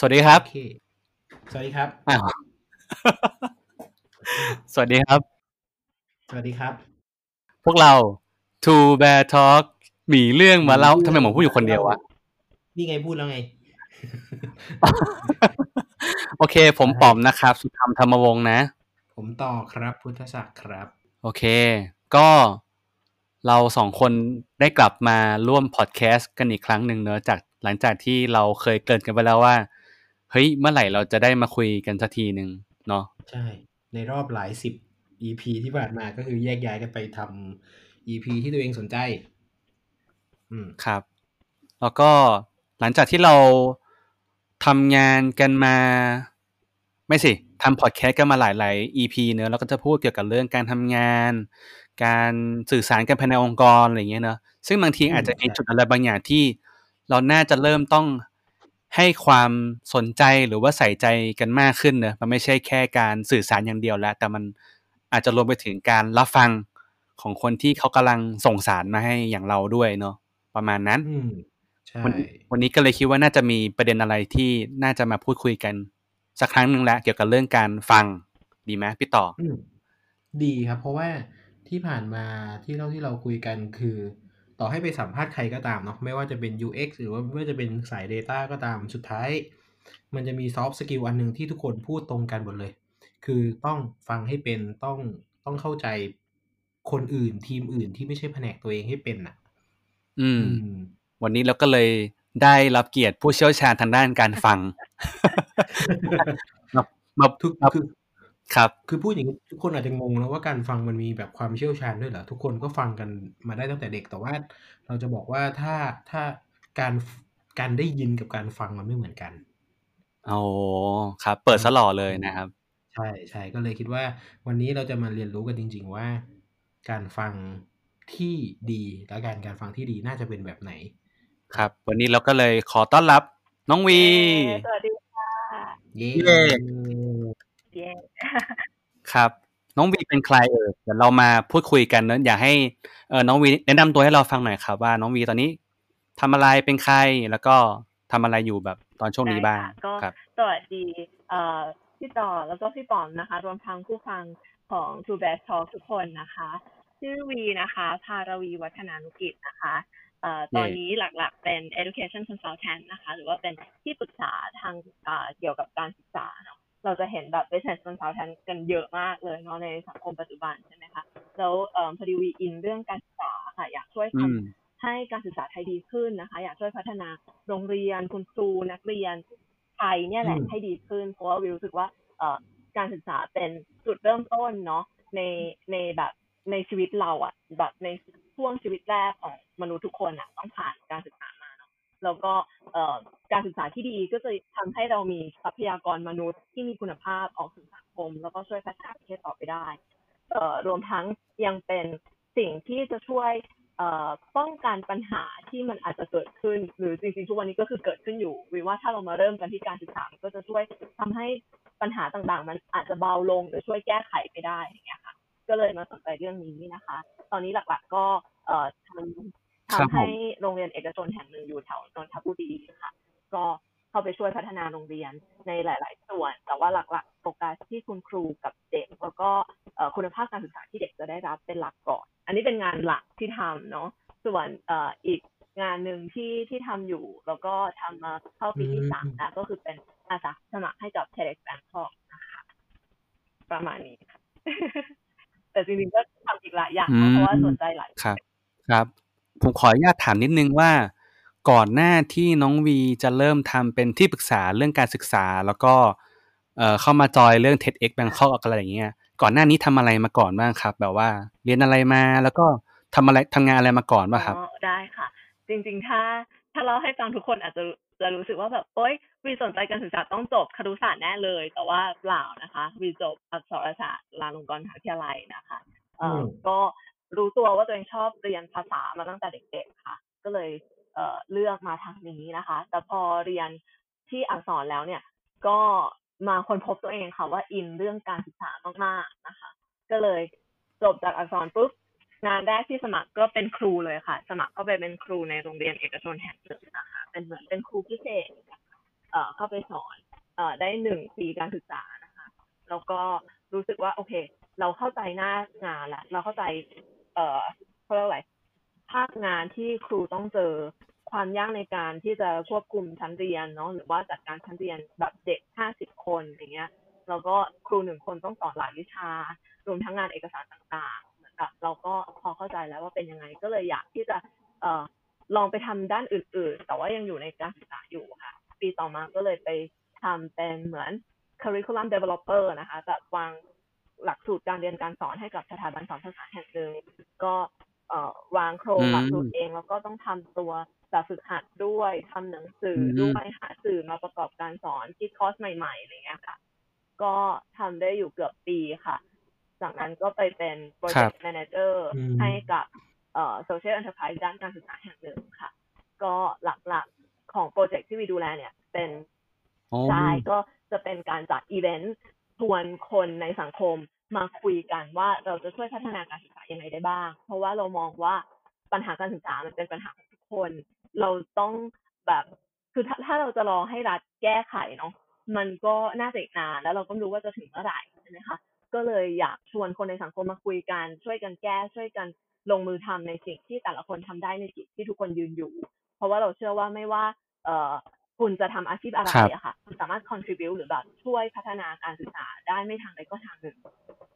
สวัสดีครับโอเคสวัสดีครับอ้าวสวัสดีครับ สวัสดีครับ พวกเรา Two Bear Talk มีเรื่องมาเล่าทำไมผมพูดอยู่คนเดียววะ นี่ไงพูดแล้วไง โอเค ผมป๋อมนะครับ สุธรรมธรรมวงศ์นะ ผมต่อครับ พุทธศักดิ์ครับ โอเค ก็เราสองคนได้กลับมาร่วมพอดแคสต์กันอีกครั้งหนึ่งเนอะจากหลังจากที่เราเคยเกริดกันไปแล้วว่า เฮ้ยเมื่อไหร่เราจะได้มาคุยกันสักทีหนึ่งเนาะใช่ ในรอบหลายสิบ EP ที่ผ่านมาก็คือแยกย้ายกันไปทำ EP ที่ตัวเองสนใจ อืมครับ แล้วก็หลังจากที่เราทำงานกันมา ไม่สิทำพอดแคสต์กันมาหลาย ๆ EP เนอะเราก็จะพูดเกี่ยวกับเรื่องการทำงาน การสื่อสารกันภายในองค์กรอะไรอย่างเงี้ยเนอะซึ่งบางทีอืมอาจจะมีใช่จุดอะไรบางอย่างที่เราน่าจะเริ่มต้อง ให้ความสนใจหรือว่าใส่ใจกันมากขึ้นเนอะมันไม่ใช่แค่การสื่อสารอย่างเดียวแล้ว แต่มันอาจจะรวมไปถึงการรับฟังของคนที่เขากำลังส่งสารมาให้อย่างเราด้วยเนาะประมาณนั้นอืมใช่วันวันนี้ก็เลยคิดว่าน่าจะมีประเด็นอะไรที่น่าจะมาพูดคุยกัน สักครั้งหนึ่งแล้วเกี่ยวกับเรื่องการฟังดีไหมพี่ต่ออืมดีครับ เพราะว่าที่ผ่านมาที่เราที่เราคุยกันคือ ต่อให้ไปสัมภาษณ์ใครก็ตามเนาะไม่ว่าจะเป็น UX หรือว่าไม่ว่าจะเป็นสาย Data ก็ตามสุดท้าย มันจะมี soft skill อันหนึ่งที่ทุกคนพูดตรงกันหมดเลย คือต้องฟังให้เป็นต้องต้องเข้าใจคนอื่นทีมอื่นที่ไม่ใช่แผนกตัวเองให้เป็นอะอืมอืม วันนี้เราก็เลยได้รับเกียรติผู้เชี่ยวชาญทางด้านการฟังมามาทุกมาคือ ครับ คือพูดอย่างนี้ทุกคนอาจจะงงนะว่าการฟังมันมีแบบความเชี่ยวชาญด้วยเหรอ ทุกคนก็ฟังกันมาได้ตั้งแต่เด็ก แต่ว่าเราจะบอกว่าถ้าถ้าการการได้ยินกับการฟังมันไม่เหมือนกันโอ้ครับ เปิดซะหล่อเลยนะครับ ใช่ใช่ก็เลยคิดว่า วันนี้เราจะมาเรียนรู้กันจริง ๆ ว่า การฟังที่ดีและการการฟังที่ดีน่าจะเป็นแบบไหน ครับ วันนี้เราก็เลยขอต้อนรับน้องวีสวัสดีค่ะเย้ เย้เย้ครับ น้องวีเป็นใครเออเดี๋ยวเรามาพูดคุยกันเนอะอยากให้เออน้องวีแนะนำตัวให้เราฟังหน่อยครับว่า น้องวีตอนนี้ทำอะไรเป็นใครแล้วก็ทำอะไรอยู่แบบตอนช่วงนี้บ้างได้ค่ะก็ครับสวัสดีเอ่อพี่ต่อแล้วก็พี่ป๋อมนะคะ รวมทั้งผู้ฟังของ True Best Talk ทุกคนนะคะ ชื่อวีนะคะ ภารวีวัฒนานุกิจนะคะเอ่อตอนนี้หลักๆเป็น education consultant นะคะ หรือว่าเป็นที่ปรึกษาทางเอ่อเกี่ยวกับการศึกษา เนอะเราจะเห็นแบบ business consultant กันเยอะมากเลยเนาะในสังคมปัจจุบันใช่ไหมคะแล้วเอ่อพอดีวีอินเรื่องการศึกษาค่ะอยากช่วยทำอืมให้การศึกษาไทยดีขึ้นนะคะ อยากช่วยพัฒนาโรงเรียนคุณครูนักเรียนไทยเนี่ยแหละอืมให้ดีขึ้น เพราะว่าวิวรู้สึกว่าเอ่อการศึกษาเป็นจุดเริ่มต้นเนาะในในแบบในชีวิตเราอะแบบในช่วงชีวิตแรกของมนุษย์ทุกคนอะต้องผ่านการศึกษามาเนาะ แล้วก็เการศึกษาที่ดีก็จะทำให้เรามีทรัพยากรมนุษย์ที่มีคุณภาพออกสู่สังคม แล้วก็ช่วยพัฒนาประเทศต่อไปได้เรวมทั้งยังเป็นสิ่งที่จะช่วยป้องกันปัญหาที่มันอาจจะเกิดขึ้น หรือจริงๆทุกวันนี้ก็คือเกิดขึ้นอยู่วิว่าถ้าเรามาเริ่มกันที่การศึกษาก็จะช่วยทำให้ปัญหาต่างๆ มันอาจจะเบาลงหรือช่วยแก้ไขไปได้อย่างเงี้ยค่ะก็เลยมาสนใจเรื่องนี้นะคะ ตอนนี้หลักๆก็เอ่อทำ ทำให้โรงเรียนเอกชนแห่งหนึ่งอยู่แถวนนทบุรีค่ะ ก็เข้าไปช่วยพัฒนาโรงเรียนในหลาย ๆ ส่วน แต่ว่าหลัก ๆ โฟกัสที่คุณครูกับเด็กแล้วก็เอ่อคุณภาพการศึกษาที่เด็กจะได้รับเป็นหลักก่อน อันนี้เป็นงานหลักที่ทำเนาะส่วนเอ่ออีกงานหนึ่งที่ที่ทำอยู่ แล้วก็ทำมาเข้าปีที่สามแล้วก็คือเป็นอาสาสมัครให้กับ TEDx Bangkok นะคะประมาณนี้ค่ะแต่จริงๆก็ทำอีกหลายอย่างเนอะเพราะว่าสนใจหลายครับ ครับ ผมขออนุญาตถามนิดนึงว่า ก่อนหน้าที่น้องวีจะเริ่มทำเป็นที่ปรึกษาเรื่องการศึกษา แล้วก็เอ่อเข้ามาจอยเรื่อง TEDx Bangkok อะไรอย่างเงี้ย ก่อนหน้านี้ทำอะไรมาก่อนบ้างครับ แบบว่าเรียนอะไรมาแล้วก็ทำอะไรทำงานอะไรมาก่อนป่ะครับอ๋อได้ค่ะ จริง ๆ ถ้าถ้าเราให้ฟังทุกคนอาจจะจะรู้สึกว่าแบบโอ๊ยวีสนใจการศึกษาต้องจบครุศาสตร์แน่เลย แต่ว่าเปล่านะคะวีจบอักษรศาสตร์จุฬาลงกรณ์มหาวิทยาลัยนะคะเอ่ออมก็ รู้ตัวว่าตัวเองชอบเรียนภาษามาตั้งแต่เด็กๆค่ะ ก็เลยเเลือกมาทางนี้นะคะ แต่พอเรียนที่อักษรแล้วเนี่ย ก็มาค้นพบตัวเองค่ะว่าอินเรื่องการศึกษามากๆนะคะ ก็เลยจบจากอักษรปุ๊บงานแรกที่สมัครก็เป็นครูเลยค่ะ สมัครเข้าไปเป็นครูในโรงเรียนเอกชนแห่งหนึ่งนะคะ เป็นเหมือนเป็นครูพิเศษ เอ่อเข้าไปสอน เอ่อได้หนึ่งปีการศึกษานะคะ แล้วก็รู้สึกว่าโอเค เราเข้าใจหน้างานล้วเราเข้าใจ เอ่อเขาเรียกว่าอะไรภาคงานที่ครูต้องเจอความยากในการที่จะควบคุมชั้นเรียนเนาะหรือว่าจัดการชั้นเรียนแบบเด็กห้าสิบคนอย่างเงี้ยแล้วก็ครูหนึ่งคนต้องสอนหลายวิชา รวมทั้งงานเอกสารต่างๆเหมือนกับเราก็พอเข้าใจแล้วว่าเป็นยังไงก็เลยอยากที่จะเอ่อลองไปทำด้านอื่น ๆ แต่ว่ายังอยู่ในการศึกษาอยู่ค่ะ ปีต่อมาก็เลยไปทำเป็นเหมือน curriculum developer นะคะแบบวาง หลักสูตรการเรียนการสอนให้กับสถาบันสอนภาษาแห่งหนึ่งก็เอ่อวางโครงหลักสูตรเองแล้วก็ต้องทำตัวแบบฝึกหัดด้วยทำหนังสือด้วยหาสื่อมาประกอบการสอนที่คอร์สใหม่ๆอะไรเงี้ยค่ะ ก็ทำได้อยู่เกือบปีค่ะ จากนั้นก็ไปเป็น project manager ให้กับเอ่อ social enterprise ด้านการศึกษาแห่งหนึ่งค่ะ ก็หลักๆของโปรเจกต์ที่วีดูแลเนี่ย เป็นใช่ก็จะเป็นการจัดอีเวนต์ ชวนคนในสังคมมาคุยกันว่าเราจะช่วยพัฒนาการศึกษายังไงได้บ้าง เพราะว่าเรามองว่าปัญหาการศึกษามันเป็นปัญหาของทุกคน เราต้องแบบคือถ้าถ้าเราจะรอให้รัฐแก้ไขเนาะมันก็น่าจะอีกนานแล้วเราก็รู้ว่าจะถึงเมื่อไหร่ใช่ไหมคะก็เลยอยากชวนคนในสังคมมาคุยกัน ช่วยกันแก้ช่วยกันลงมือทำในสิ่งที่แต่ละคนทำได้ในจุดที่ทุกคนยืนอยู่ เพราะว่าเราเชื่อว่าไม่ว่าเอ่อ คุณจะทำอาชีพอะไรอะค่ะ คุณสามารถ contribu หรือแบบช่วยพัฒนาการศึกษาได้ไม่ทางใดก็ทางหนึ่ง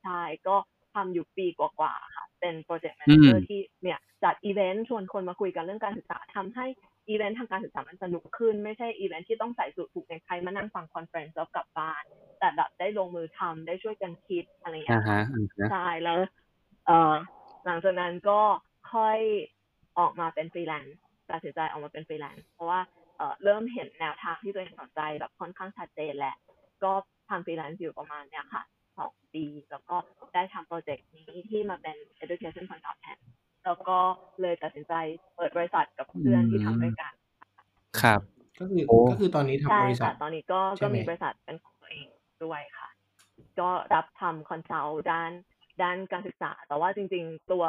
ใช่ก็ทำอยู่ปีกว่าๆค่ะ เป็นโปรเจกต์แมเนเจอร์ที่เนี่ยจัดอีเวนต์ชวนคนมาคุยกันเรื่องการศึกษาทำให้อีเวนต์ทางการศึกษามันสนุกขึ้น ไม่ใช่อีเวนต์ที่ต้องใส่สูทผูกไทมานั่งฟัง conference แล้วกลับบ้าน แต่แบบได้ลงมือทำได้ช่วยกันคิดอะไรอย่างเงี้ยใช่แล้วเอ่อหลังจากนั้นก็ค่อยออกมาเป็นฟรีแลนซ์ตัดสินใจออกมาเป็นฟรีแลนซ์เพราะว่า เริ่มเห็นแนวทางที่ตัวเองสนใจแบบค่อนข้างชัดเจนแหละ ก็ทำฟรีแลนซ์อยู่ประมาณเนี้ยค่ะสองปีแล้วก็ได้ทำโปรเจกต์นี้ที่มาเป็น education consultant แล้วก็เลยตัดสินใจเปิดบริษัทกับเพื่อนที่ทำด้วยกัน ครับ ก็คือก็คือตอนนี้ทำบริษัทตอนนี้ก็ก็มีบริษัทเป็นของตัวเองด้วยค่ะ ก็รับทำ consult ด้านด้านการศึกษา แต่ว่าจริง ๆ ตัว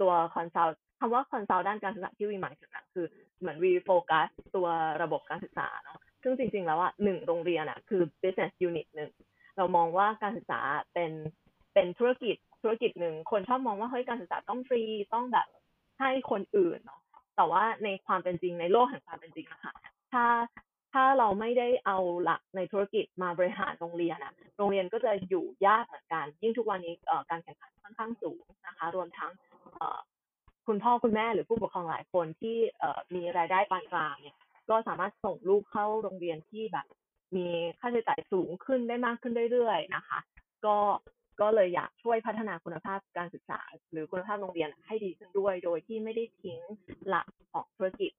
ตัว consult คำว่า consult ด้านการศึกษาที่วีหมายถึงนะคือเหมือนวีโฟกัสตัวระบบการศึกษาเนาะซึ่งจริง ๆ แล้วอะหนึ่งโรงเรียนอะคือ business unit หนึ่งเรามองว่าการศึกษาเป็นเป็นธุรกิจธุรกิจหนึ่งคนชอบมองว่าเฮ้ยการศึกษาต้องฟรีต้องแบบให้คนอื่นเนาะแต่ว่าในความเป็นจริงในโลกแห่งความเป็นจริงอะค่ะถ้าถ้าเราไม่ได้เอาหลักในธุรกิจมาบริหารโรงเรียนอะโรงเรียนก็จะอยู่ยากเหมือนกัน ยิ่งทุกวันนี้การแข่งขันค่อนข้างสูงนะคะ รวมทั้ง คุณพ่อคุณแม่หรือผู้ปกครองหลายคนที่มีรายได้ปานกลางเนี่ย ก็สามารถส่งลูกเข้าโรงเรียนที่แบบ มีค่าใช้จ่ายสูงขึ้นได้มากขึ้นเรื่อยๆนะคะ ก็ก็เลยอยากช่วยพัฒนาคุณภาพการศึกษา หรือคุณภาพโรงเรียนให้ดีขึ้นด้วย โดยที่ไม่ได้ทิ้งหลักของธุรกิจ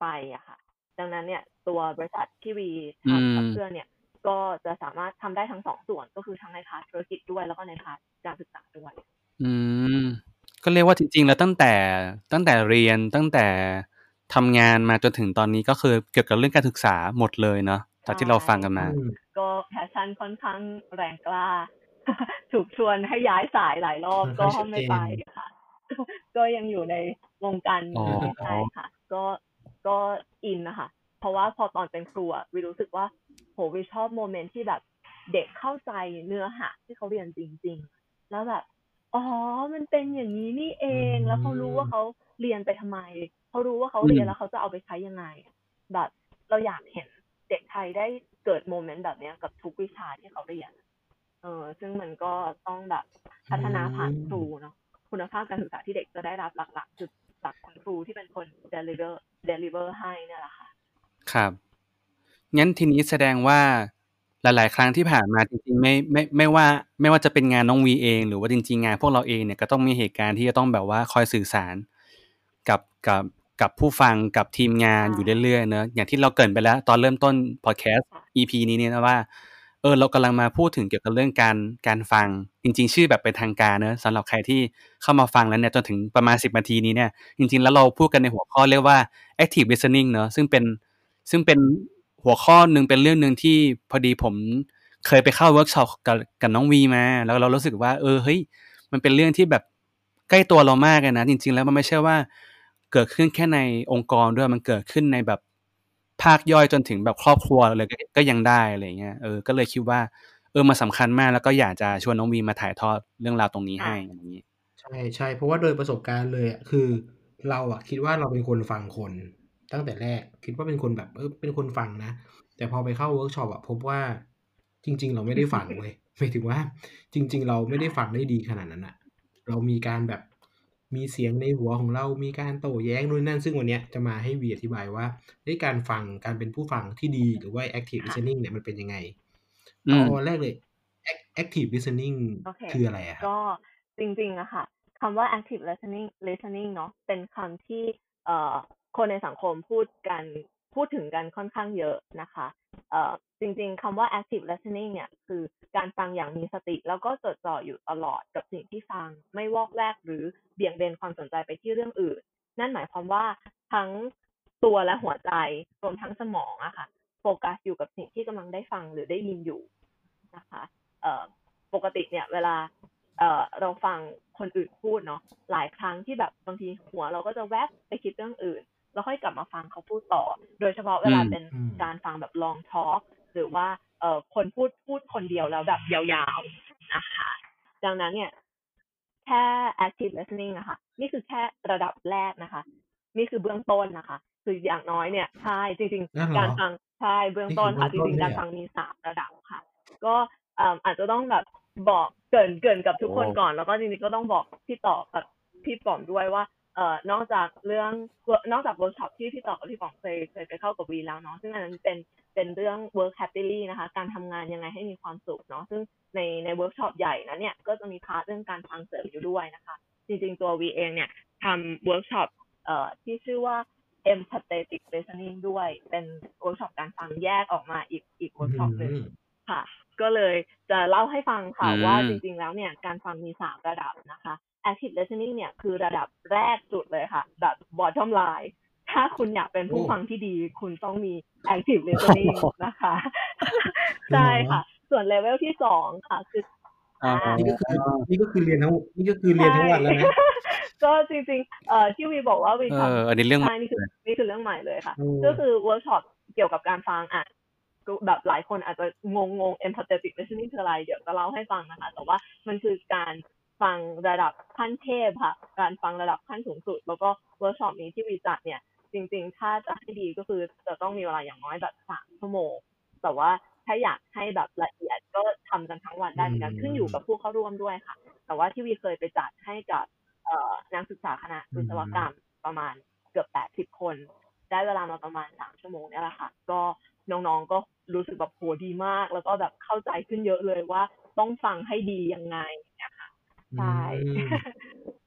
ไปอะค่ะ ดังนั้นเนี่ย ตัวบริษัทที่วีทำกับเพื่อนเนี่ย ก็จะสามารถทำได้ทั้งสองส่วนก็คือทั้งใน part ธุรกิจด้วยแล้วก็ใน part การศึกษาด้วย อืม ก็เรียกว่าจริงๆแล้วตั้งแต่ตั้งแต่เรียนตั้งแต่ทำงานมาจนถึงตอนนี้ก็คือเกี่ยวกับเรื่องการศึกษาหมดเลยเนาะตอนที่เราฟังกันมา ก็ passion ค่อนข้างแรงกล้า ถูกชวนให้ย้ายสายหลายรอบก็ไม่ไปค่ะ ก็ยังอยู่ในวงการนี้ใช่ค่ะ ก็ก็อินนะคะเพราะว่าพอตอนเป็นครูอะวีรู้สึกว่า โหวีชอบ moment ที่แบบเด็กเข้าใจเนื้อหาที่เขาเรียนจริง ๆ แล้วแบบ อ๋อ มันเป็นอย่างนี้นี่เอง แล้วเขารู้ว่าเขาเรียนไปทำไม เขารู้ว่าเขาเรียนแล้วเขาจะเอาไปใช้ยังไง แบบเราอยากเห็นเด็กไทยได้เกิดโมเมนต์แบบนี้กับทุกวิชาที่เขาเรียน เออ ซึ่งมันก็ต้องแบบพัฒนาผ่านครูเนาะ คุณภาพการศึกษาที่เด็กจะได้รับหลักๆคือจากคุณครูที่เป็นคน deliver deliver ให้นี่แหละค่ะ ครับ งั้นทีนี้แสดงว่า หลาย ๆ ครั้งที่ผ่านมาจริงๆไม่ไม่ไม่ว่าไม่ว่าจะเป็นงานน้องวีเอง หรือว่าจริง ๆ งานพวกเราเองเนี่ยก็ต้องมีเหตุการณ์ที่จะต้องแบบว่าคอยสื่อสารกับกับกับผู้ฟังกับทีมงานอยู่เรื่อยๆเนอะอย่างที่เราเกินไปแล้วตอนเริ่มต้นพอดแคสต์ EP นี้เนี่ยนะว่าเออเรากำลังมาพูดถึงเกี่ยวกับเรื่องการการฟังจริง ๆ ชื่อแบบเป็นทางการเนอะสำหรับใครที่เข้ามาฟังแล้วเนี่ยจนถึงประมาณสิบนาทีนี้เนี่ยจริง ๆ แล้วเราพูดกันในหัวข้อเรียกว่า active listening เนอะซึ่งเป็นซึ่งเป็น หัวข้อหนึ่งเป็นเรื่องหนึ่งที่พอดีผมเคยไปเข้าเวิร์กช็อปกับกับน้องวีมา แล้วเรารู้สึกว่า เออเฮ้ยมันเป็นเรื่องที่แบบใกล้ตัวเรามากเลยนะ จริง ๆ แล้วมันไม่ใช่ว่าเกิดขึ้นแค่ในองค์กรด้วยมันเกิดขึ้นในแบบภาคย่อยจนถึงแบบครอบครัวเลยก็ก็ยังได้อะไรเงี้ยเออก็เลยคิดว่า เออมาสำคัญมากแล้วก็อยากจะชวนน้องวีมาถ่ายทอดเรื่องราวตรงนี้ให้อย่างนี้ใช่ใช่เพราะว่าโดยประสบการณ์เลยอะคือ เราอะคิดว่าเราเป็นคนฟังคน ตั้งแต่แรก คิดว่าเป็นคนแบบเออเป็นคนฟังนะ แต่พอไปเข้าเวิร์กช็อปอะพบว่าจริง ๆ เราไม่ได้ฟังเลยหมายถึงว่า จริง ๆ เราไม่ได้ฟังได้ดีขนาดนั้นอะเรามีการแบบมีเสียงในหัวของเรามีการโต้แย้งนู่นนั่น ซึ่งวันเนี้ยจะมาให้วีอธิบายว่าด้วยการฟังการเป็นผู้ฟังที่ดีหรือว่า active listening เนี่ยมันเป็นยังไงอืมเอาแรกเลย Act- active listening โอเคคืออะไรอะครับก็จริงๆอะค่ะคำว่า active listening listening เนาะเป็นคำที่เอ่อ คนในสังคมพูดกันพูดถึงกันค่อนข้างเยอะนะคะเอ่อจริงๆคำว่า active listening เนี่ยคือการฟังอย่างมีสติ แล้วก็จดจ่ออยู่ตลอดกับสิ่งที่ฟัง ไม่วอกแวกหรือเบี่ยงเบนความสนใจไปที่เรื่องอื่น นั่นหมายความว่าทั้งตัวและหัวใจรวมทั้งสมองอะค่ะโฟกัสอยู่กับสิ่งที่กำลังได้ฟังหรือได้ยินอยู่นะคะเอ่อปกติเนี่ยเวลาเอ่อเราฟังคนอื่นพูดเนาะหลายครั้งที่แบบบางทีหัวเราก็จะแวบไปคิดเรื่องอื่น แล้วค่อยกลับมาฟังเขาพูดต่อ โดยเฉพาะเวลาอืมเป็นอืมการฟังแบบ long talk หรือว่าเอ่อคนพูดพูดคนเดียวแล้วแบบยาวๆนะคะ ดังนั้นเนี่ย แค่ active listening นะคะนี่คือแค่ระดับแรกนะคะ นี่คือเบื้องต้นนะคะ คืออย่างน้อยเนี่ยใช่จริงนั่นเหรอๆการฟังใช่เบื้องต้นค่ะนี่คือริงเบื้องต้นเลยเหรอๆการฟังมีสามระดับค่ะ ก็เอ่ออาจจะต้องแบบบอกเกริ่นเกริ่นกับทุกคนโอ้ก่อน แล้วก็จริงๆก็ต้องบอกพี่ต่อกับพี่ป๋อมด้วยว่า เอ่อนอกจากเรื่องนอกจากเวิร์กช็อปที่พี่ต่อกับพี่ป๋อมเคยเคยไปเข้ากับวีแล้วเนาะซึ่งอันนั้นเป็นเป็นเรื่อง work happily นะคะ การทำงานยังไงให้มีความสุขเนาะซึ่งในในเวิร์กช็อปใหญ่นั้นเนี่ยก็จะมี part เรื่องการฟังเสริมอยู่ด้วยนะคะ จริงๆตัววีเองเนี่ยทำเวิร์กช็อปเอ่อที่ชื่อว่า empathetic listening ด้วยเป็นเวิร์กช็อปการฟังแยกออกมาอีกอีกเวิร์กช็อปหนึ่งอืมค่ะ ก็เลยจะเล่าให้ฟังค่ะอืมว่าจริง ๆ แล้วเนี่ยการฟังมีสามระดับนะคะ active listening เนี่ยคือระดับแรกสุดเลยค่ะแบบ bottom line ถ้าคุณอยากเป็นผู้ฟังที่ดีโอ้ คุณต้องมี active listening นะคะใช่ค่ะ ส่วนเลเวลที่สองค่ะคืออ๋ออ่านี่ก็คือนี่ก็คือเรียนทั้งนี่ก็คือเรียนทั้งวันแล้วนะก็จริงๆเอ่อที่วีบอกว่าวีเอทำออันนี้เรื่องใหม่ใช่นี่คือนี่คือเรื่องใหม่เลยค่ะอืมก็คือเวิร์กช็อปเกี่ยวกับการฟังอะก็แบบหลายคนอาจจะงงงๆ empathetic listening คืออะไร เดี๋ยวจะเล่าให้ฟังนะคะ แต่ว่ามันคือการ ฟังระดับขั้นเทพค่ะ การฟังระดับขั้นสูงสุด แล้วก็เวิร์กช็อปนี้ที่วีจัดเนี่ย จริง ๆ ถ้าจะให้ดีก็คือจะต้องมีเวลาอย่างน้อยแบบสามชั่วโมง แต่ว่าถ้าอยากให้แบบละเอียดก็ทำกันทั้งวันได้เหมือนกันอืมขึ้นอยู่กับผู้เข้าร่วมด้วยค่ะ แต่ว่าที่วีเคยไปจัดให้กับเอ่อนักศึกษาคณะวิศวกรรมประมาณเกือบแปดสิบคน ได้เวลามาประมาณสามชั่วโมงเนี่ยแหละค่ะ ก็น้องๆก็รู้สึกแบบโหดีมาก แล้วก็แบบเข้าใจขึ้นเยอะเลยว่าต้องฟังให้ดียังไงเนี่ยค่ะ ใช่อืม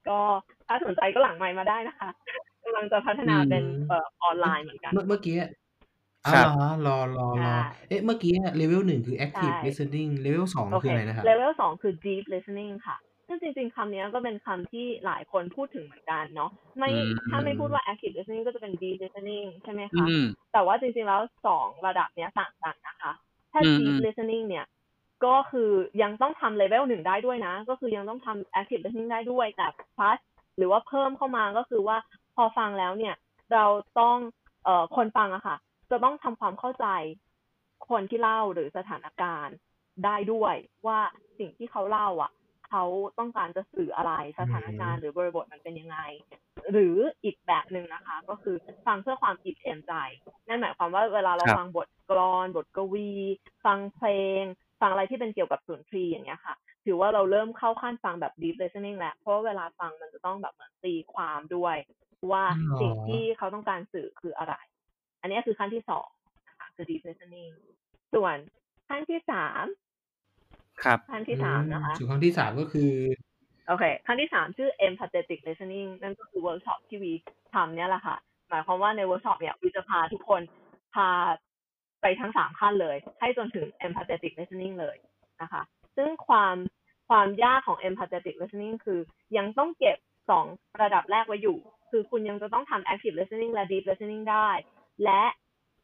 ก็ถ้าสนใจก็หลังไมค์มาได้นะคะกำลังจะพัฒนาเป็นอืมเอ่อออนไลน์เหมือนกัน เมื่อเมื่อกี้อะครับอ๋ออรอรอใช่เอ๊ะเมื่อกี้เลเวลหนึ่งคือ active ใช่ listening เลเวลสองโอคืเคออะไรนะครับเลเวลสองคือ deep listening ค่ะซึ่งจริง ๆคำนี้ก็เป็นคำที่หลายคนพูดถึงเหมือนกันเนาะไม่อืมถ้าไม่พูดว่า active listening ก็จะเป็น deep listening ใช่ไหมคะอืมแต่ว่าจริงๆแล้วสองระดับเนี้ยต่างกันนะคะ ถ้าอืมอืม deep listening เนี่ย ก็คือยังต้องทำเลเวลหนึ่งได้ด้วยนะ ก็คือยังต้องทำ active listening ได้ด้วย แต่ plus หรือว่าเพิ่มเข้ามาก็คือว่าพอฟังแล้วเนี่ย เราต้องเอ่อคนฟังอะค่ะ จะต้องทำความเข้าใจคนที่เล่าหรือสถานการณ์ได้ด้วย ว่าสิ่งที่เขาเล่าอะเขาต้องการจะสื่ออะไรสถานการณ์หรือบริบทมันเป็นยังไง หรืออีกแบบหนึ่งนะคะ ก็คือฟังเพื่อความอิ่มเอมใจ นั่นหมายความว่าเวลาเราครับฟังบทกลอน บทกวี ฟังเพลง ฟังอะไรที่เป็นเกี่ยวกับสุนทรีย์อย่างเงี้ยค่ะ ถือว่าเราเริ่มเข้าขั้นฟังแบบ deep listening แล้ว เพราะว่าเวลาฟังมันจะต้องแบบเหมือนตีความด้วย ว่าอ๋อสิ่งที่เขาต้องการสื่อคืออะไร อันนี้คือขั้นที่สองนะคะคือ deep listening ส่วนขั้นที่สามครับขั้นที่สามนะคะส่วนขั้นที่สามก็คือโอเคขั้นที่สามชื่อ empathetic listening นั่นก็คือเวิร์กช็อปที่วีทำเนี่ยแหละค่ะ หมายความว่าในเวิร์กช็อปเนี่ยวีจะพาทุกคนพา ไปทั้งสามขั้นเลย ให้จนถึง empathetic listening เลยนะคะ ซึ่งความความยากของ empathetic listening คือยังต้องเก็บสองระดับแรกไว้อยู่ คือคุณยังจะต้องทำ active listening และ deep listening ได้ และ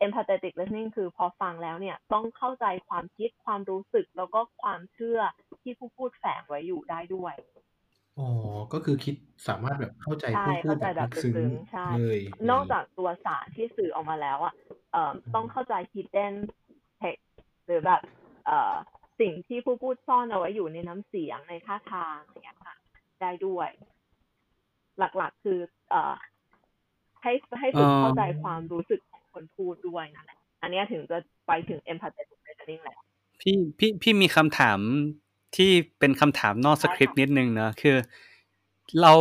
empathetic listening คือพอฟังแล้วเนี่ยต้องเข้าใจความคิดความรู้สึก แล้วก็ความเชื่อที่ผู้พูดแฝงไว้อยู่ได้ด้วย อ๋อ ก็คือคิดสามารถแบบเข้าใจใช่ ผู้พูเข้าดใจแบบแบลึบกซึ้งลึกๆใช่ เลยนอกย่งจากตัวสารที่สื่อออกมาแล้วอะเอ่อต้องเข้าใจ hidden text หรือแบบเอ่อสิ่งที่ผู้พูดซ่อนเอาไว้อยู่ในน้ำเสียงในท่าทางอย่างเงี้ยค่ะ ได้ด้วย หลักๆ คือ เอ่อ ให้ให้ฝึกอ๋อเข้าใจความรู้สึกของคนพูดด้วยนั่นแหละอันเนี้ยถึงจะไปถึง empathetic listening แหละพี่พี่พี่มีคำถาม ที่เป็นคำถามนอกสคริปต์นิดนึงเนอะคือเรา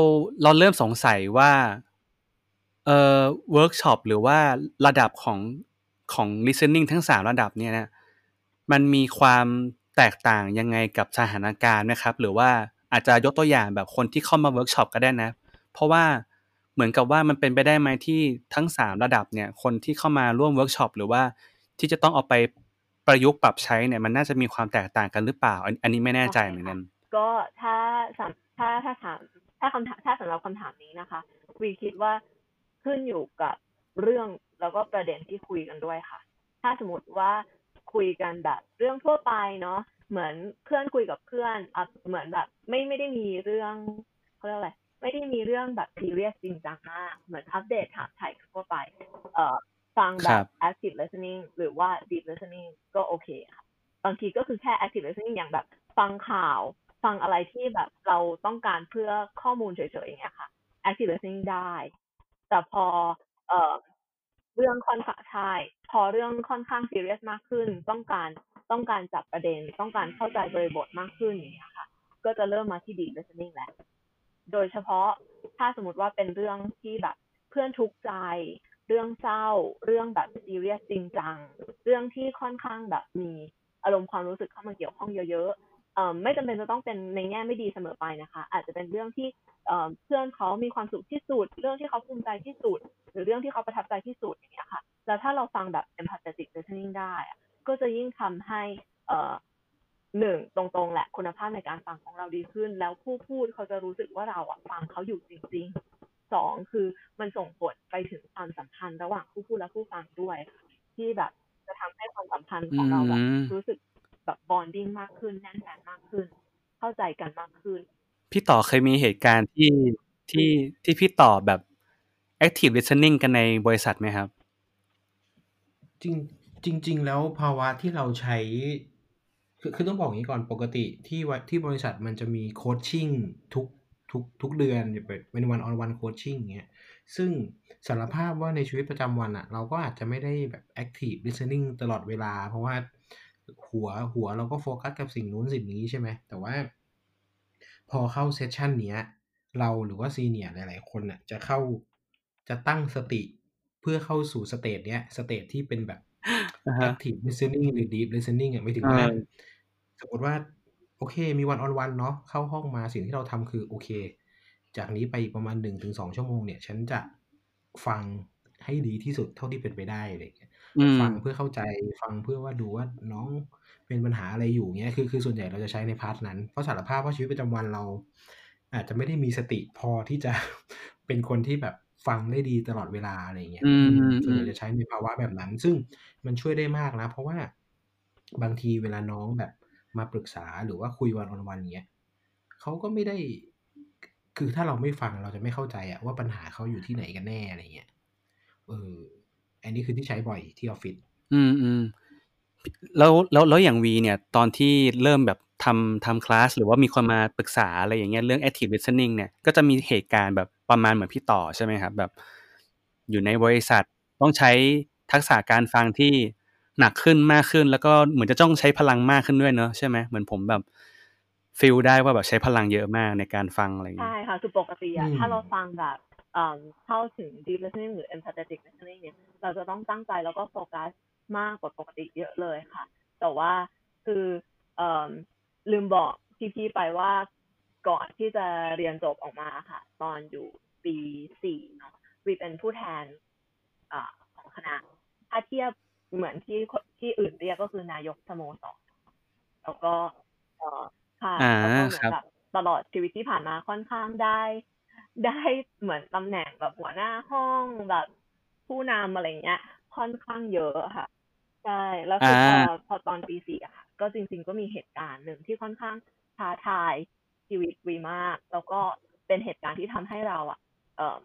เราเริ่มสงสัยว่า เอ่อเวิร์กช็อปหรือว่าระดับของของ listening ทั้งสามระดับเนี่ยนะมันมีความแตกต่างยังไงกับสถานการณ์นะครับ หรือว่าอาจจะยกตัวอย่างแบบคนที่เข้ามาเวิร์กช็อปก็ได้นะ เพราะว่าเหมือนกับว่ามันเป็นไปได้ไหมที่ทั้งสามระดับเนี่ย คนที่เข้ามาร่วมเวิร์กช็อปหรือว่าที่จะต้องเอาไป ประยุกต์ปรับใช้เนี่ยมันน่าจะมีความแตกต่างกันหรือเปล่า อันอันนี้ไม่แน่ใจเหมือนกันก็ถ้าสำถ้าถ้าถามถ้าคำถามถ้าสำหรับคำถามนี้นะคะวีคิดว่าขึ้นอยู่กับเรื่องแล้วก็ประเด็นที่คุยกันด้วยค่ะ ถ้าสมมติว่าคุยกันแบบเรื่องทั่วไปเนาะเหมือนเพื่อนคุยกับเพื่อนอะเหมือนแบบไม่ไม่ได้มีเรื่องเขาเรียกอะไรไม่ได้มีเรื่องแบบซีเรียสจริงจังมากเหมือนอัปเดตถามไถ่กันทั่วไป เอ่อ ฟังแบครับบ active listening หรือว่า deep listening ก็โอเคค่ะบางทีก็คือแค่ active listening อย่างแบบฟังข่าว ฟังอะไรที่แบบเราต้องการเพื่อข้อมูลเฉยๆอย่างเงี้ยค่ะ active listening ได้ แต่พอเอ่อเรื่องค่อนข้างใช่พอเรื่องค่อนข้าง serious มากขึ้น ต้องการต้องการจับประเด็น ต้องการเข้าใจบริบทมากขึ้นอย่างเงี้ยค่ะ ก็จะเริ่มมาที่ deep listening แหละ โดยเฉพาะถ้าสมมติว่าเป็นเรื่องที่แบบเพื่อนทุกข์ใจ เรื่องเศร้า เรื่องแบบซีเรียสจริงจัง เรื่องที่ค่อนข้างแบบมีอารมณ์ความรู้สึกเข้ามาเกี่ยวข้องเยอะๆอ่อไม่จำเป็นจะต้องเป็นในแง่ไม่ดีเสมอไปนะคะ อาจจะเป็นเรื่องที่เอ่อเพื่อนเขามีความสุขที่สุด เรื่องที่เขาภูมิใจที่สุด หรือเรื่องที่เขาประทับใจที่สุดอย่างเงี้ยค่ะ แล้วถ้าเราฟังแบบ empathetic listening ได้ ก็จะยิ่งทำให้เอ่อหนึ่งตรงๆแหละคุณภาพในการฟังของเราดีขึ้น แล้วผู้พูดเขาจะรู้สึกว่าเราอะฟังเขาอยู่จริง สองคือมันส่งผลไปถึงความสัมพันธ์ระหว่างผู้พูดและผู้ฟังด้วยค่ะที่แบบจะทำให้ความสัมพันธ์ของเราแบบอืมรู้สึกแบบ bonding มากขึ้นแน่นแฟ้นมากขึ้น เข้าใจกันมากขึ้น พี่ต่อเคยมีเหตุการณ์ที่ที่ที่พี่ต่อแบบ active listening กันในบริษัทไหมครับ จริงจริง ๆ แล้วภาวะที่เราใช้ คือคือต้องบอกอย่างนี้ก่อนปกติที่วะที่บริษัทมันจะมี coaching ทุก ทุกทุกเดือนจะเป็น one on one coaching เงี้ยซึ่งสารภาพว่าในชีวิตประจำวันอะเราก็อาจจะไม่ได้แบบ active listening ตลอดเวลา เพราะว่าหัวหัวเราก็โฟกัสกับสิ่งนู้นสิ่งนี้ใช่ไหม แต่ว่า พอเข้า session เนี้ย เราหรือว่า senior หลาย ๆ คนน่ะจะเข้าจะตั้งสติเพื่อเข้าสู่ state เนี้ย state ที่เป็นแบบอ่าฮะ active listening หรือ deep listening อะหมายถึงว่าอ่าสมมติว่า โอเค มี one on one เนาะเข้าห้องมาสิ่งที่เราทำคือโอเค จากนี้ไปอีกประมาณหนึ่งถึงสองชั่วโมงเนี่ย ฉันจะฟังให้ดีที่สุดเท่าที่เป็นไปได้อะไรอย่างเงี้ยอืมฟังเพื่อเข้าใจฟังเพื่อว่าดูว่าน้องเป็นปัญหาอะไรอยู่เงี้ยคือคือส่วนใหญ่เราจะใช้ในพาร์ทนั้น เพราะสารภาพว่าชีวิตประจำวันเรา อาจจะไม่ได้มีสติพอที่จะเป็นคนที่แบบฟังได้ดีตลอดเวลาอะไรเงี้ยอืมอืมส่วนใหญ่อืมจะใช้ในภาวะแบบนั้น ซึ่งมันช่วยได้มากนะ เพราะว่าบางทีเวลาน้องแบบ มาปรึกษาหรือว่าคุยวันออนวันเงี้ยเขาก็ไม่ได้ คือถ้าเราไม่ฟังเราจะไม่เข้าใจอะว่าปัญหาเขาอยู่ที่ไหนกันแน่อะไรเงี้ยเอออันนี้คือที่ใช้บ่อยที่ออฟฟิศอืมอืมแล้วแล้วแล้วอย่างวีเนี่ย ตอนที่เริ่มแบบทำทำคลาสหรือว่ามีคนมาปรึกษาอะไรอย่างเงี้ยเรื่อง active listening เนี่ยก็จะมีเหตุการณ์แบบประมาณเหมือนพี่ต่อใช่ไหมครับ แบบ อยู่ในบริษัทต้องใช้ทักษะการฟังที่ หนักขึ้นมากขึ้น แล้วก็เหมือนจะต้องใช้พลังมากขึ้นด้วยเนอะใช่ไหมเหมือนผมแบบฟีลได้ว่าแบบใช้พลังเยอะมากในการฟังอะไรอย่างเงี้ใช่ยค่ะคือปกติอะอืมถ้าเราฟังแบบเอ่อเข้าถึง deep listening หรือ empathetic listening เนี่ยเราจะต้องตั้งใจแล้วก็โฟกัสมากกว่าปกติเยอะเลยค่ะ แต่ว่าคือเอ่อลืมบอกพี่ๆไปว่าก่อนที่จะเรียนจบออกมาค่ะ ตอนอยู่ปีสี่เนาะวีเป็นผู้แทนอ่าของคณะถ้าเทียบ เหมือนที่คนที่อื่นเรียกก็คือนายกสโมสรแล้วก็เอ่อค่ะอ่าแล้วก็เหมือครันบแบบตลอดชีวิตที่ผ่านมาค่อนข้างได้ ได้เหมือนตำแหน่งแบบหัวหน้าห้องแบบผู้นำอะไรเงี้ย ค่อนข้างเยอะค่ะใช่แล้วคือพออ่าพอตอนปีสี่อะค่ะ ก็จริง ๆ ก็มีเหตุการณ์หนึ่งที่ค่อนข้างท้าทายชีวิตวีมาก แล้วก็เป็นเหตุการณ์ที่ทำให้เราอะ เอ่อ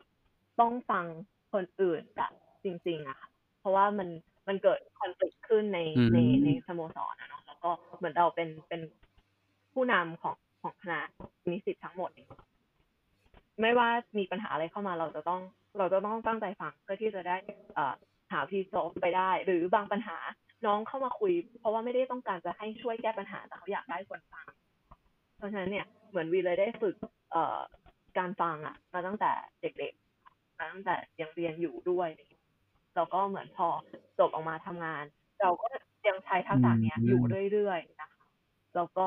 ต้องฟังคนอื่นแบบจริง ๆอะค่ะ เพราะว่ามัน มันเกิดคอนฟ lict ขึ้นในอืมในในสโมสรอะเนาะแล้วก็เหมือนเราเป็นเป็นผู้นำของของคณะนิสิตทั้งหมดเนี่ยไม่ว่ามีปัญหาอะไรเข้ามาเราจะต้อง เราจะต้องตั้งใจฟังเพื่อที่จะได้เอ่อหาที่โซฟไปได้ หรือบางปัญหาน้องเข้ามาคุย เพราะว่าไม่ได้ต้องการจะให้ช่วยแก้ปัญหาแต่เขาอยากได้คนฟัง เพราะฉะนั้นเนี่ยเหมือนวีเลยได้ฝึกเอ่อการฟังอะมาตั้งแต่เด็กๆมาตั้งแต่ยังเรียนอยู่ด้วย แล้วก็เหมือนพอจบออกมาทำงาน เราก็ยังใช้ทักษะเนี้ยอยู่เรื่อยๆนะคะแล้วก็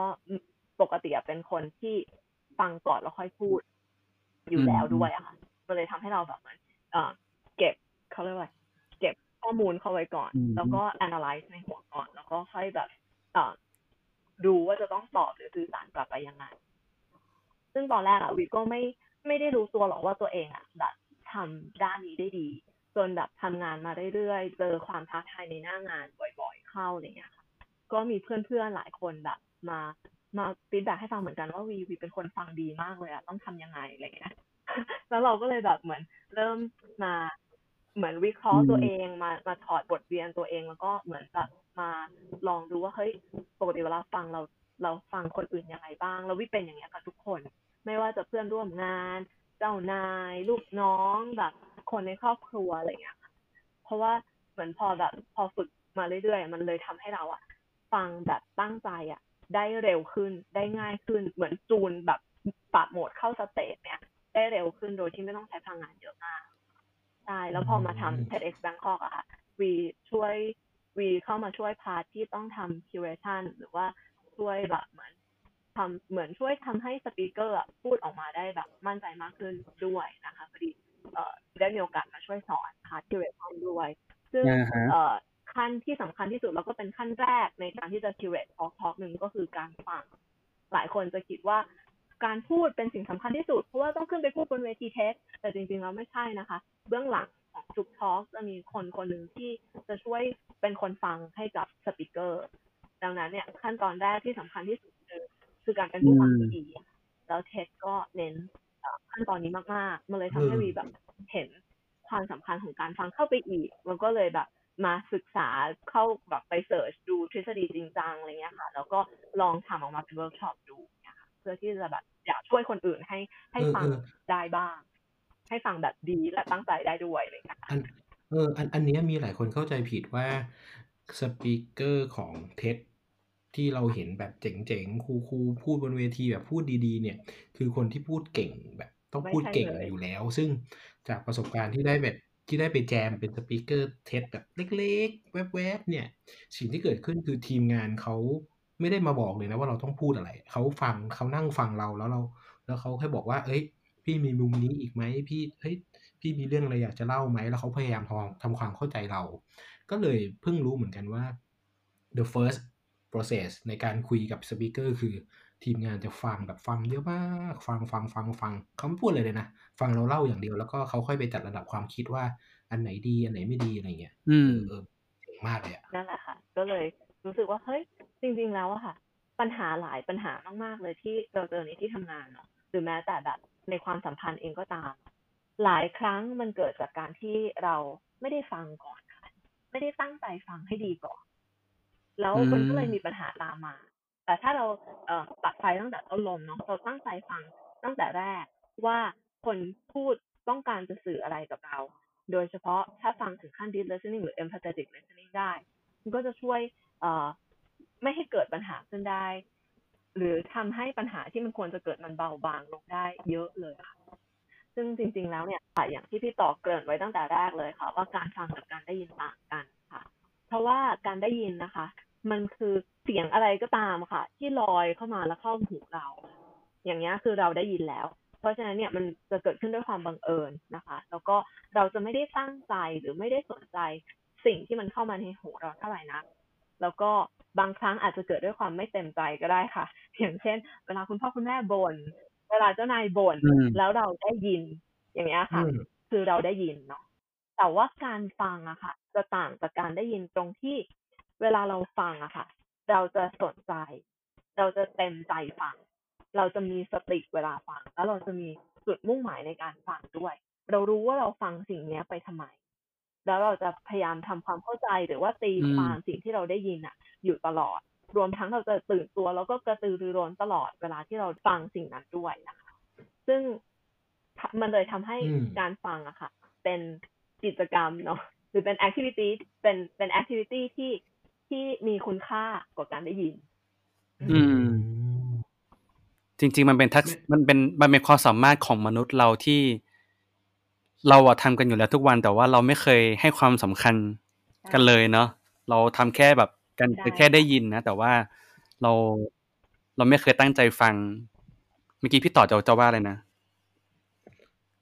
ปกติอะเป็นคนที่ฟังก่อนแล้วค่อยพูด อยู่แล้วด้วยอะค่ะมันเลยทำให้เราแบบเหมือนเอ่อเก็บเขาเรียกว่าเก็บข้อมูลเข้าไว้ก่อนอืมแล้วก็ analyze ในหัวก่อน แล้วก็ค่อยแบบเอ่อดูว่าจะต้องตอบหรือสื่อสารกลับไปยังไง ซึ่งตอนแรกอะวิก็ไม่ไม่ได้รู้ตัวหรอกว่าตัวเองอะแบบทำด้านนี้ได้ดี จนแบบทำงานมาเรื่อยๆ เจอความท้าทายในหน้างานบ่อย ๆ เข้าอะไรเงี้ยค่ะ ก็มีเพื่อนๆหลายคนแบบมามาฟีดแบ็ให้ฟังเหมือนกันว่าวีวีเป็นคนฟังดีมากเลยอะต้องทำยังไงอะไรเงี้ยแล้วเราก็เลยแบบเหมือนเริ่มมาเหมือนวิเคราะห์ตัวเองมามาถอดบทเรียนตัวเองแล้วก็เหมือนแบบมาลองดูว่าเฮ้ยปกติเวลาฟังเราเราฟังคนอื่นยังไงบ้างแล้ววิเป็นอย่างเงี้ยกับทุกคน ไม่ว่าจะเพื่อนร่วมงาน เจ้านาย ลูกน้องแบบ คนในครอบครัวอะไรอย่างเงี้ยค่ะเพราะว่าเหมือนพอแบบพอฝึกมาเรื่อยๆ มันเลยทำให้เราอะฟังแบบตั้งใจอะได้เร็วขึ้นได้ง่ายขึ้น เหมือนจูนแบบปรับโหมดเข้า state เนี่ยได้เร็วขึ้นโดยที่ไม่ต้องใช้พลังงานเยอะมากใช่แล้วพอมาทำ TEDx Bangkok อะค่ะวีช่วยวีเข้ามาช่วย part ที่ต้องทำ curation หรือว่าช่วยแบบเหมือนทำเหมือนช่วยทำให้ speaker พูดออกมาได้แบบมั่นใจมากขึ้นด้วยนะคะพอดีเอ่อ ได้มีโอกาสมาช่วยสอนพาร์ท curation ด้วย ซึ่งอ่าฮะเอ่อขั้นที่สำคัญที่สุดแล้วก็เป็นขั้นแรกในการที่จะ curate talk talk หนึ่งก็คือการฟัง หลายคนจะคิดว่าการพูดเป็นสิ่งสำคัญที่สุด เพราะว่าต้องขึ้นไปพูดบนเวที TED แต่จริงๆแล้วไม่ใช่นะคะ เบื้องหลังของทุก talk จะมีคนคนหนึ่งที่จะช่วยเป็นคนฟังให้กับ speaker ดังนั้นเนี่ยขั้นตอนแรกที่สำคัญที่สุดคือคือการเป็นผู้ฟังที่ดีอะแล้ว TED ก็เน้นเอ่อ ขั้นตอนนี้มากๆ มันเลยทำให้อืมวีแบบเห็นความสำคัญของการฟังเข้าไปอีก มันก็เลยแบบมาศึกษาเข้าแบบไป search ดูทฤษฎีจริงจังอะไรเงี้ยค่ะ แล้วก็ลองทำออกมาเป็นเวิร์กช็อปดูเนี่ยค่ะเพื่อที่จะแบบอยากช่วยคนอื่นให้ให้เออฟังเออได้บ้าง ให้ฟังแบบดีและตั้งใจได้ด้วยอะไรเลยค่ะอันเอออันอันเนี้ยมีหลายคนเข้าใจผิดว่า speaker ของ TED ที่เราเห็นแบบเจ๋งๆ cool ๆพูดบนเวทีแบบพูดดีๆ เนี่ย คือคนที่พูดเก่งแบบต้องพูดเก่งไม่ใช่เลยอยู่แล้ว ซึ่งจากประสบการณ์ที่ได้แบบที่ได้ไปแจมเป็นสปีกเกอร์เท็ดแบบเล็กๆ แวบๆ เนี่ย สิ่งที่เกิดขึ้นคือทีมงานเขาไม่ได้มาบอกเลยนะว่าเราต้องพูดอะไร เขาฟังเขานั่งฟังเราแล้วเรา แล้วเขาแค่บอกว่า เอ้ย พี่มีมุมนี้อีกไหมพี่เฮ้ยพี่มีเรื่องอะไรอยากจะเล่าไหมแล้วเขาพยายามทำทำความเข้าใจเรา ก็เลยเพิ่งรู้เหมือนกันว่า the first process ในการคุยกับ speaker คือทีมงานจะฟังแบบฟังเยอะมากฟังฟังฟังฟังเขาไม่พูดเลยเลยนะ ฟังเราเล่าอย่างเดียวแล้วก็เขาค่อยไปจัดระดับความคิดว่า อันไหนดีอันไหนไม่ดีอะไรเงี้ย อืมเออเจ๋งมากเลยอะนั่นแหละค่ะ ก็เลยรู้สึกว่าเฮ้ยจริง ๆ แล้วอะค่ะ ปัญหาหลายปัญหามากๆเลยที่เราเจอในที่ทำงานเนาะหรือแม้แต่แบบในความสัมพันธ์เองก็ตาม หลายครั้งมันเกิดจากการที่เราไม่ได้ฟังก่อนค่ะไม่ได้ตั้งใจฟังให้ดีก่อน แล้วมันก็เลยมีปัญหาตามมา แต่ถ้าเราเอ่อตัดไฟตั้งแต่ต้นลมเนาะเราตั้งใจฟังตั้งแต่แรกว่าคนพูดต้องการจะสื่ออะไรกับเรา โดยเฉพาะถ้าฟังถึงขั้น deep listening หรือ empathetic listening ได้ มันก็จะช่วยเอ่อไม่ให้เกิดปัญหาขึ้นได้ หรือทำให้ปัญหาที่มันควรจะเกิดมันเบาบางลงได้เยอะเลยค่ะซึ่งจริง ๆ แล้วเนี่ยค่ะอย่างที่พี่ต่อเกริ่นไว้ตั้งแต่แรกเลยค่ะ ว่าการฟังกับการได้ยินต่างกันค่ะ เพราะว่าการได้ยินนะคะ มันคือเสียงอะไรก็ตามค่ะ ที่ลอยเข้ามาแล้วเข้าหูเรา อย่างเงี้ยคือเราได้ยินแล้ว เพราะฉะนั้นเนี่ยมันจะเกิดขึ้นด้วยความบังเอิญนะคะ แล้วก็เราจะไม่ได้ตั้งใจหรือไม่ได้สนใจสิ่งที่มันเข้ามาในหูเราเท่าไหร่นักแล้วก็บางครั้งอาจจะเกิดด้วยความไม่เต็มใจก็ได้ค่ะ อย่างเช่น เวลาคุณพ่อคุณแม่บน่นเวลาเจ้านายบ่นอืมแล้วเราได้ยิน อย่างเงี้ยค่ะอืมคือเราได้ยินเนาะแต่ว่าการฟังอะค่ะ จะต่างจากการได้ยินตรงที่ เวลาเราฟังอะค่ะ เราจะสนใจ เราจะเต็มใจฟัง เราจะมีสติเวลาฟัง แล้วเราจะมีจุดมุ่งหมายในการฟังด้วย เรารู้ว่าเราฟังสิ่งเนี้ยไปทำไม แล้วเราจะพยายามทำความเข้าใจหรือว่าตีอืมความสิ่งที่เราได้ยินอะอยู่ตลอด รวมทั้งเราจะตื่นตัว แล้วก็กระตือรือร้นตลอดเวลาที่เราฟังสิ่งนั้นด้วยนะคะ ซึ่งมันเลยทำให้อืมการฟังอะค่ะ เป็นกิจกรรมเนาะหรือเป็น activity เป็นเป็น activity ที่ ที่มีคุณค่ากว่าการได้ยิน อืม จริง ๆ มันเป็นทักษมันเป็นมันเป็นความสามารถของมนุษย์เราที่ เราอะทำกันอยู่แล้วทุกวัน แต่ว่าเราไม่เคยให้ความสำคัญกันเลยเนาะเราทำแค่แบบกันใช่แค่ได้ยินนะแต่ว่าเราเราไม่เคยตั้งใจฟัง เมื่อกี้พี่ต่อจะจะว่าอะไรนะ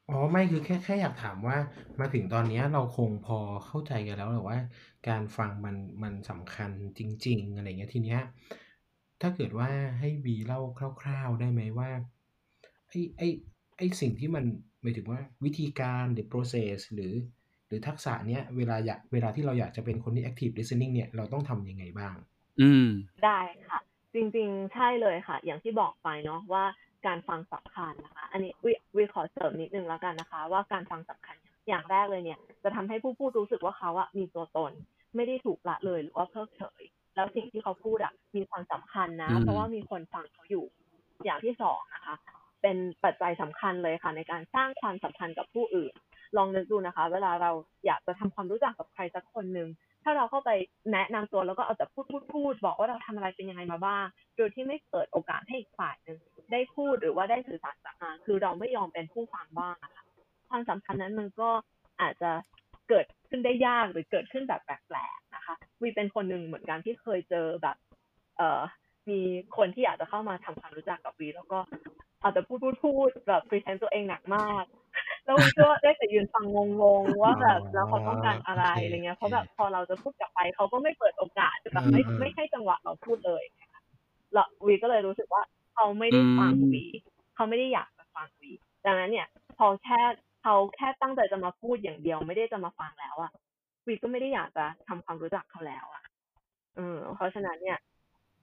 อ๋อไม่คือแค่แค่อยากถามว่า มาถึงตอนเนี้ยเราคงพอเข้าใจกันแล้วแหละว่าการฟังมันมันสำคัญจริง ๆ อะไรเงี้ยทีเนี้ยถ้าเกิดว่าให้บีเล่าคร่าวๆ ได้ไหมว่าไอ้ไอ้ไอ้สิ่งที่มันหมายถึงว่าวิธีการหรือ process หรือ หรือทักษะเนี้ยเวลาอยากเวลาที่เราอยากจะเป็นคนที่ active listening เนี่ยเราต้องทำยังไงบ้าง อืม ได้ค่ะ จริงๆ ใช่เลยค่ะ อย่างที่บอกไปเนาะว่าการฟังสำคัญนะคะ อันนี้วิวิขอเสริมนิดนึงแล้วกันนะคะ ว่าการฟังสำคัญ อย่างแรกเลยเนี่ย จะทำให้ผู้พูดรู้สึกว่าเขาอะมีตัวตน ไม่ได้ถูกละเลยหรือว่าเพิกเฉย แล้วสิ่งที่เขาพูดอะมีความสำคัญนะอืมเพราะว่ามีคนฟังเขาอยู่ อย่างที่สองนะคะ เป็นปัจจัยสำคัญเลยค่ะ ในการสร้างความสัมพันธ์กับผู้อื่น ลองนึกดูนะคะ เวลาเราอยากจะทำความรู้จักกับใครสักคนหนึ่งถ้าเราเข้าไปแนะนำตัวแล้วก็เอาแต่พูดพูดพูด บอกว่าเราทำอะไรเป็นยังไงมาบ้างโดยที่ไม่เปิดโอกาสให้อีกฝ่ายหนึ่งได้พูดหรือว่าได้สื่อสารกลับมาคือเราไม่ยอมเป็นผู้ฟังบ้างอะค่ะ ความสัมพันธ์นั้นมันก็อาจจะเกิดขึ้นได้ยากหรือเกิดขึ้นแบบแปลกๆนะคะวีเป็นคนหนึ่งเหมือนกันที่เคยเจอแบบ เอ่อมีคนที่อยากจะเข้ามาทำความรู้จักกับวีแล้วก็เอาแต่พูดพูดพูดแบบ present ตัวเองหนักมาก แล้ววีก็ได้แต่ยืนฟังงงๆว่าแบบแล้วเขาต้องการอะไรโอเคอะไรเงี้ยเพราะแบบพอเราจะพูดกลับไปเขาก็ไม่เปิดโอกาสแบบไม่อืมไม่ให้จังหวะเราพูดเลยแล้ววีก็เลยรู้สึกว่าเขาไม่ได้ฟังอืมวีเขาไม่ได้อยากจะฟังวีดังนั้นเนี่ยพอแค่ เขาแค่ตั้งใจจะมาพูดอย่างเดียวไม่ได้จะมาฟังแล้วอะวีก็ไม่ได้อยากจะทำความรู้จักเขาแล้วอะเออเพราะฉะนั้นเนี่ย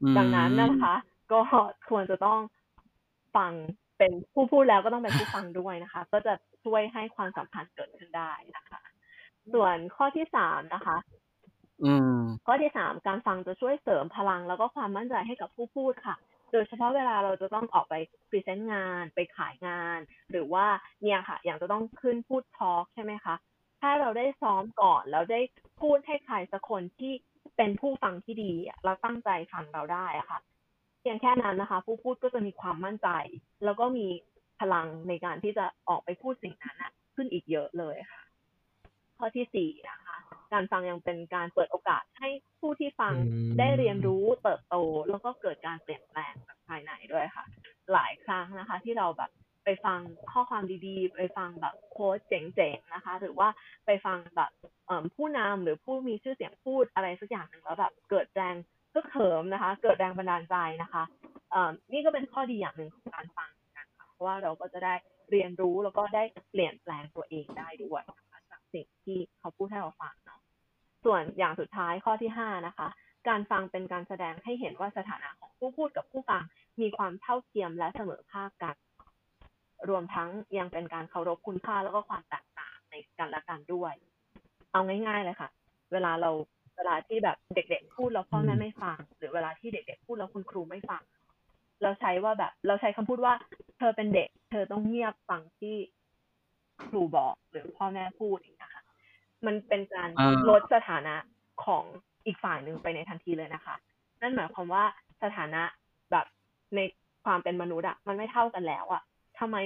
อืมดังนั้นนะคะ ก็ควรจะต้องฟังเป็นผู้พูดแล้วก็ต้องเป็นผู้ฟังด้วยนะคะ ก็จะช่วยให้ความสัมพันธ์เกิดขึ้นได้นะคะ ส่วนข้อที่สามนะคะอืมข้อที่สามการฟังจะช่วยเสริมพลังแล้วก็ความมั่นใจให้กับผู้พูดค่ะ โดยเฉพาะเวลาเราจะต้องออกไป present งานไปขายงาน หรือว่าเนี่ยค่ะ อย่างจะต้องขึ้นพูด talk ใช่ไหมคะถ้าเราได้ซ้อมก่อนแล้วได้พูดให้ใครสักคนที่เป็นผู้ฟังที่ดีเราตั้งใจฟังเราได้อะค่ะเพียงแค่นั้นนะคะ ผู้พูดก็จะมีความมั่นใจ แล้วก็มีพลังในการที่จะออกไปพูดสิ่งนั้นขึ้นอีกเยอะเลยค่ะ ข้อที่สี่นะคะ การฟังยังเป็นการเปิดโอกาสให้ผู้ที่ฟังอืมได้เรียนรู้เติบโต แล้วก็เกิดการเปลี่ยนแปลงจากภายในด้วยค่ะ หลายครั้งนะคะ ที่เราแบบไปฟังข้อความดีๆ ไปฟังแบบโค้ชเจ๋งๆนะคะ หรือว่าไปฟังแบบเอิ่มผู้นำหรือผู้มีชื่อเสียงพูดอะไรสักอย่างหนึ่งแล้วแบบเกิดแรงก็เขิมนะคะ เกิดแรงบันดาลใจนะคะเอ่อนี่ก็เป็นข้อดีอย่างหนึ่งของการฟังเหมือนกันค่ะเพราะว่าเราก็จะได้เรียนรู้แล้วก็ได้เปลี่ยนแปลงตัวเองได้ด้วยนะคะจาก สิ่งที่เขาพูดให้เราฟังเนาะส่วนอย่างสุดท้ายข้อที่ห้านะคะ การฟังเป็นการแสดงให้เห็นว่าสถานะของผู้พูดกับผู้ฟังมีความเท่าเทียมและเสมอภาคกัน รวมทั้งยังเป็นการเคารพคุณค่าแล้วก็ความแตกต่างในกันและกันด้วย เอาง่าย ๆ เลยค่ะ เวลาเราเวลาที่แบบเด็ก ๆ พูดแล้วพ่อแม่ไม่ฟัง หรือเวลาที่เด็ก ๆ พูดแล้วคุณครูไม่ฟัง เราใช้ว่าแบบ เราใช้คำพูดว่า เธอเป็นเด็ก เธอต้องเงียบฟังที่ ครูบอกหรือพ่อแม่พูดอย่างเงี้ยค่ะ มันเป็นการอ่าลดสถานะของอีกฝ่ายหนึ่งไปในทันทีเลยนะคะ นั่นหมายความว่าสถานะแบบในความเป็นมนุษย์อะมันไม่เท่ากันแล้วอะทำไม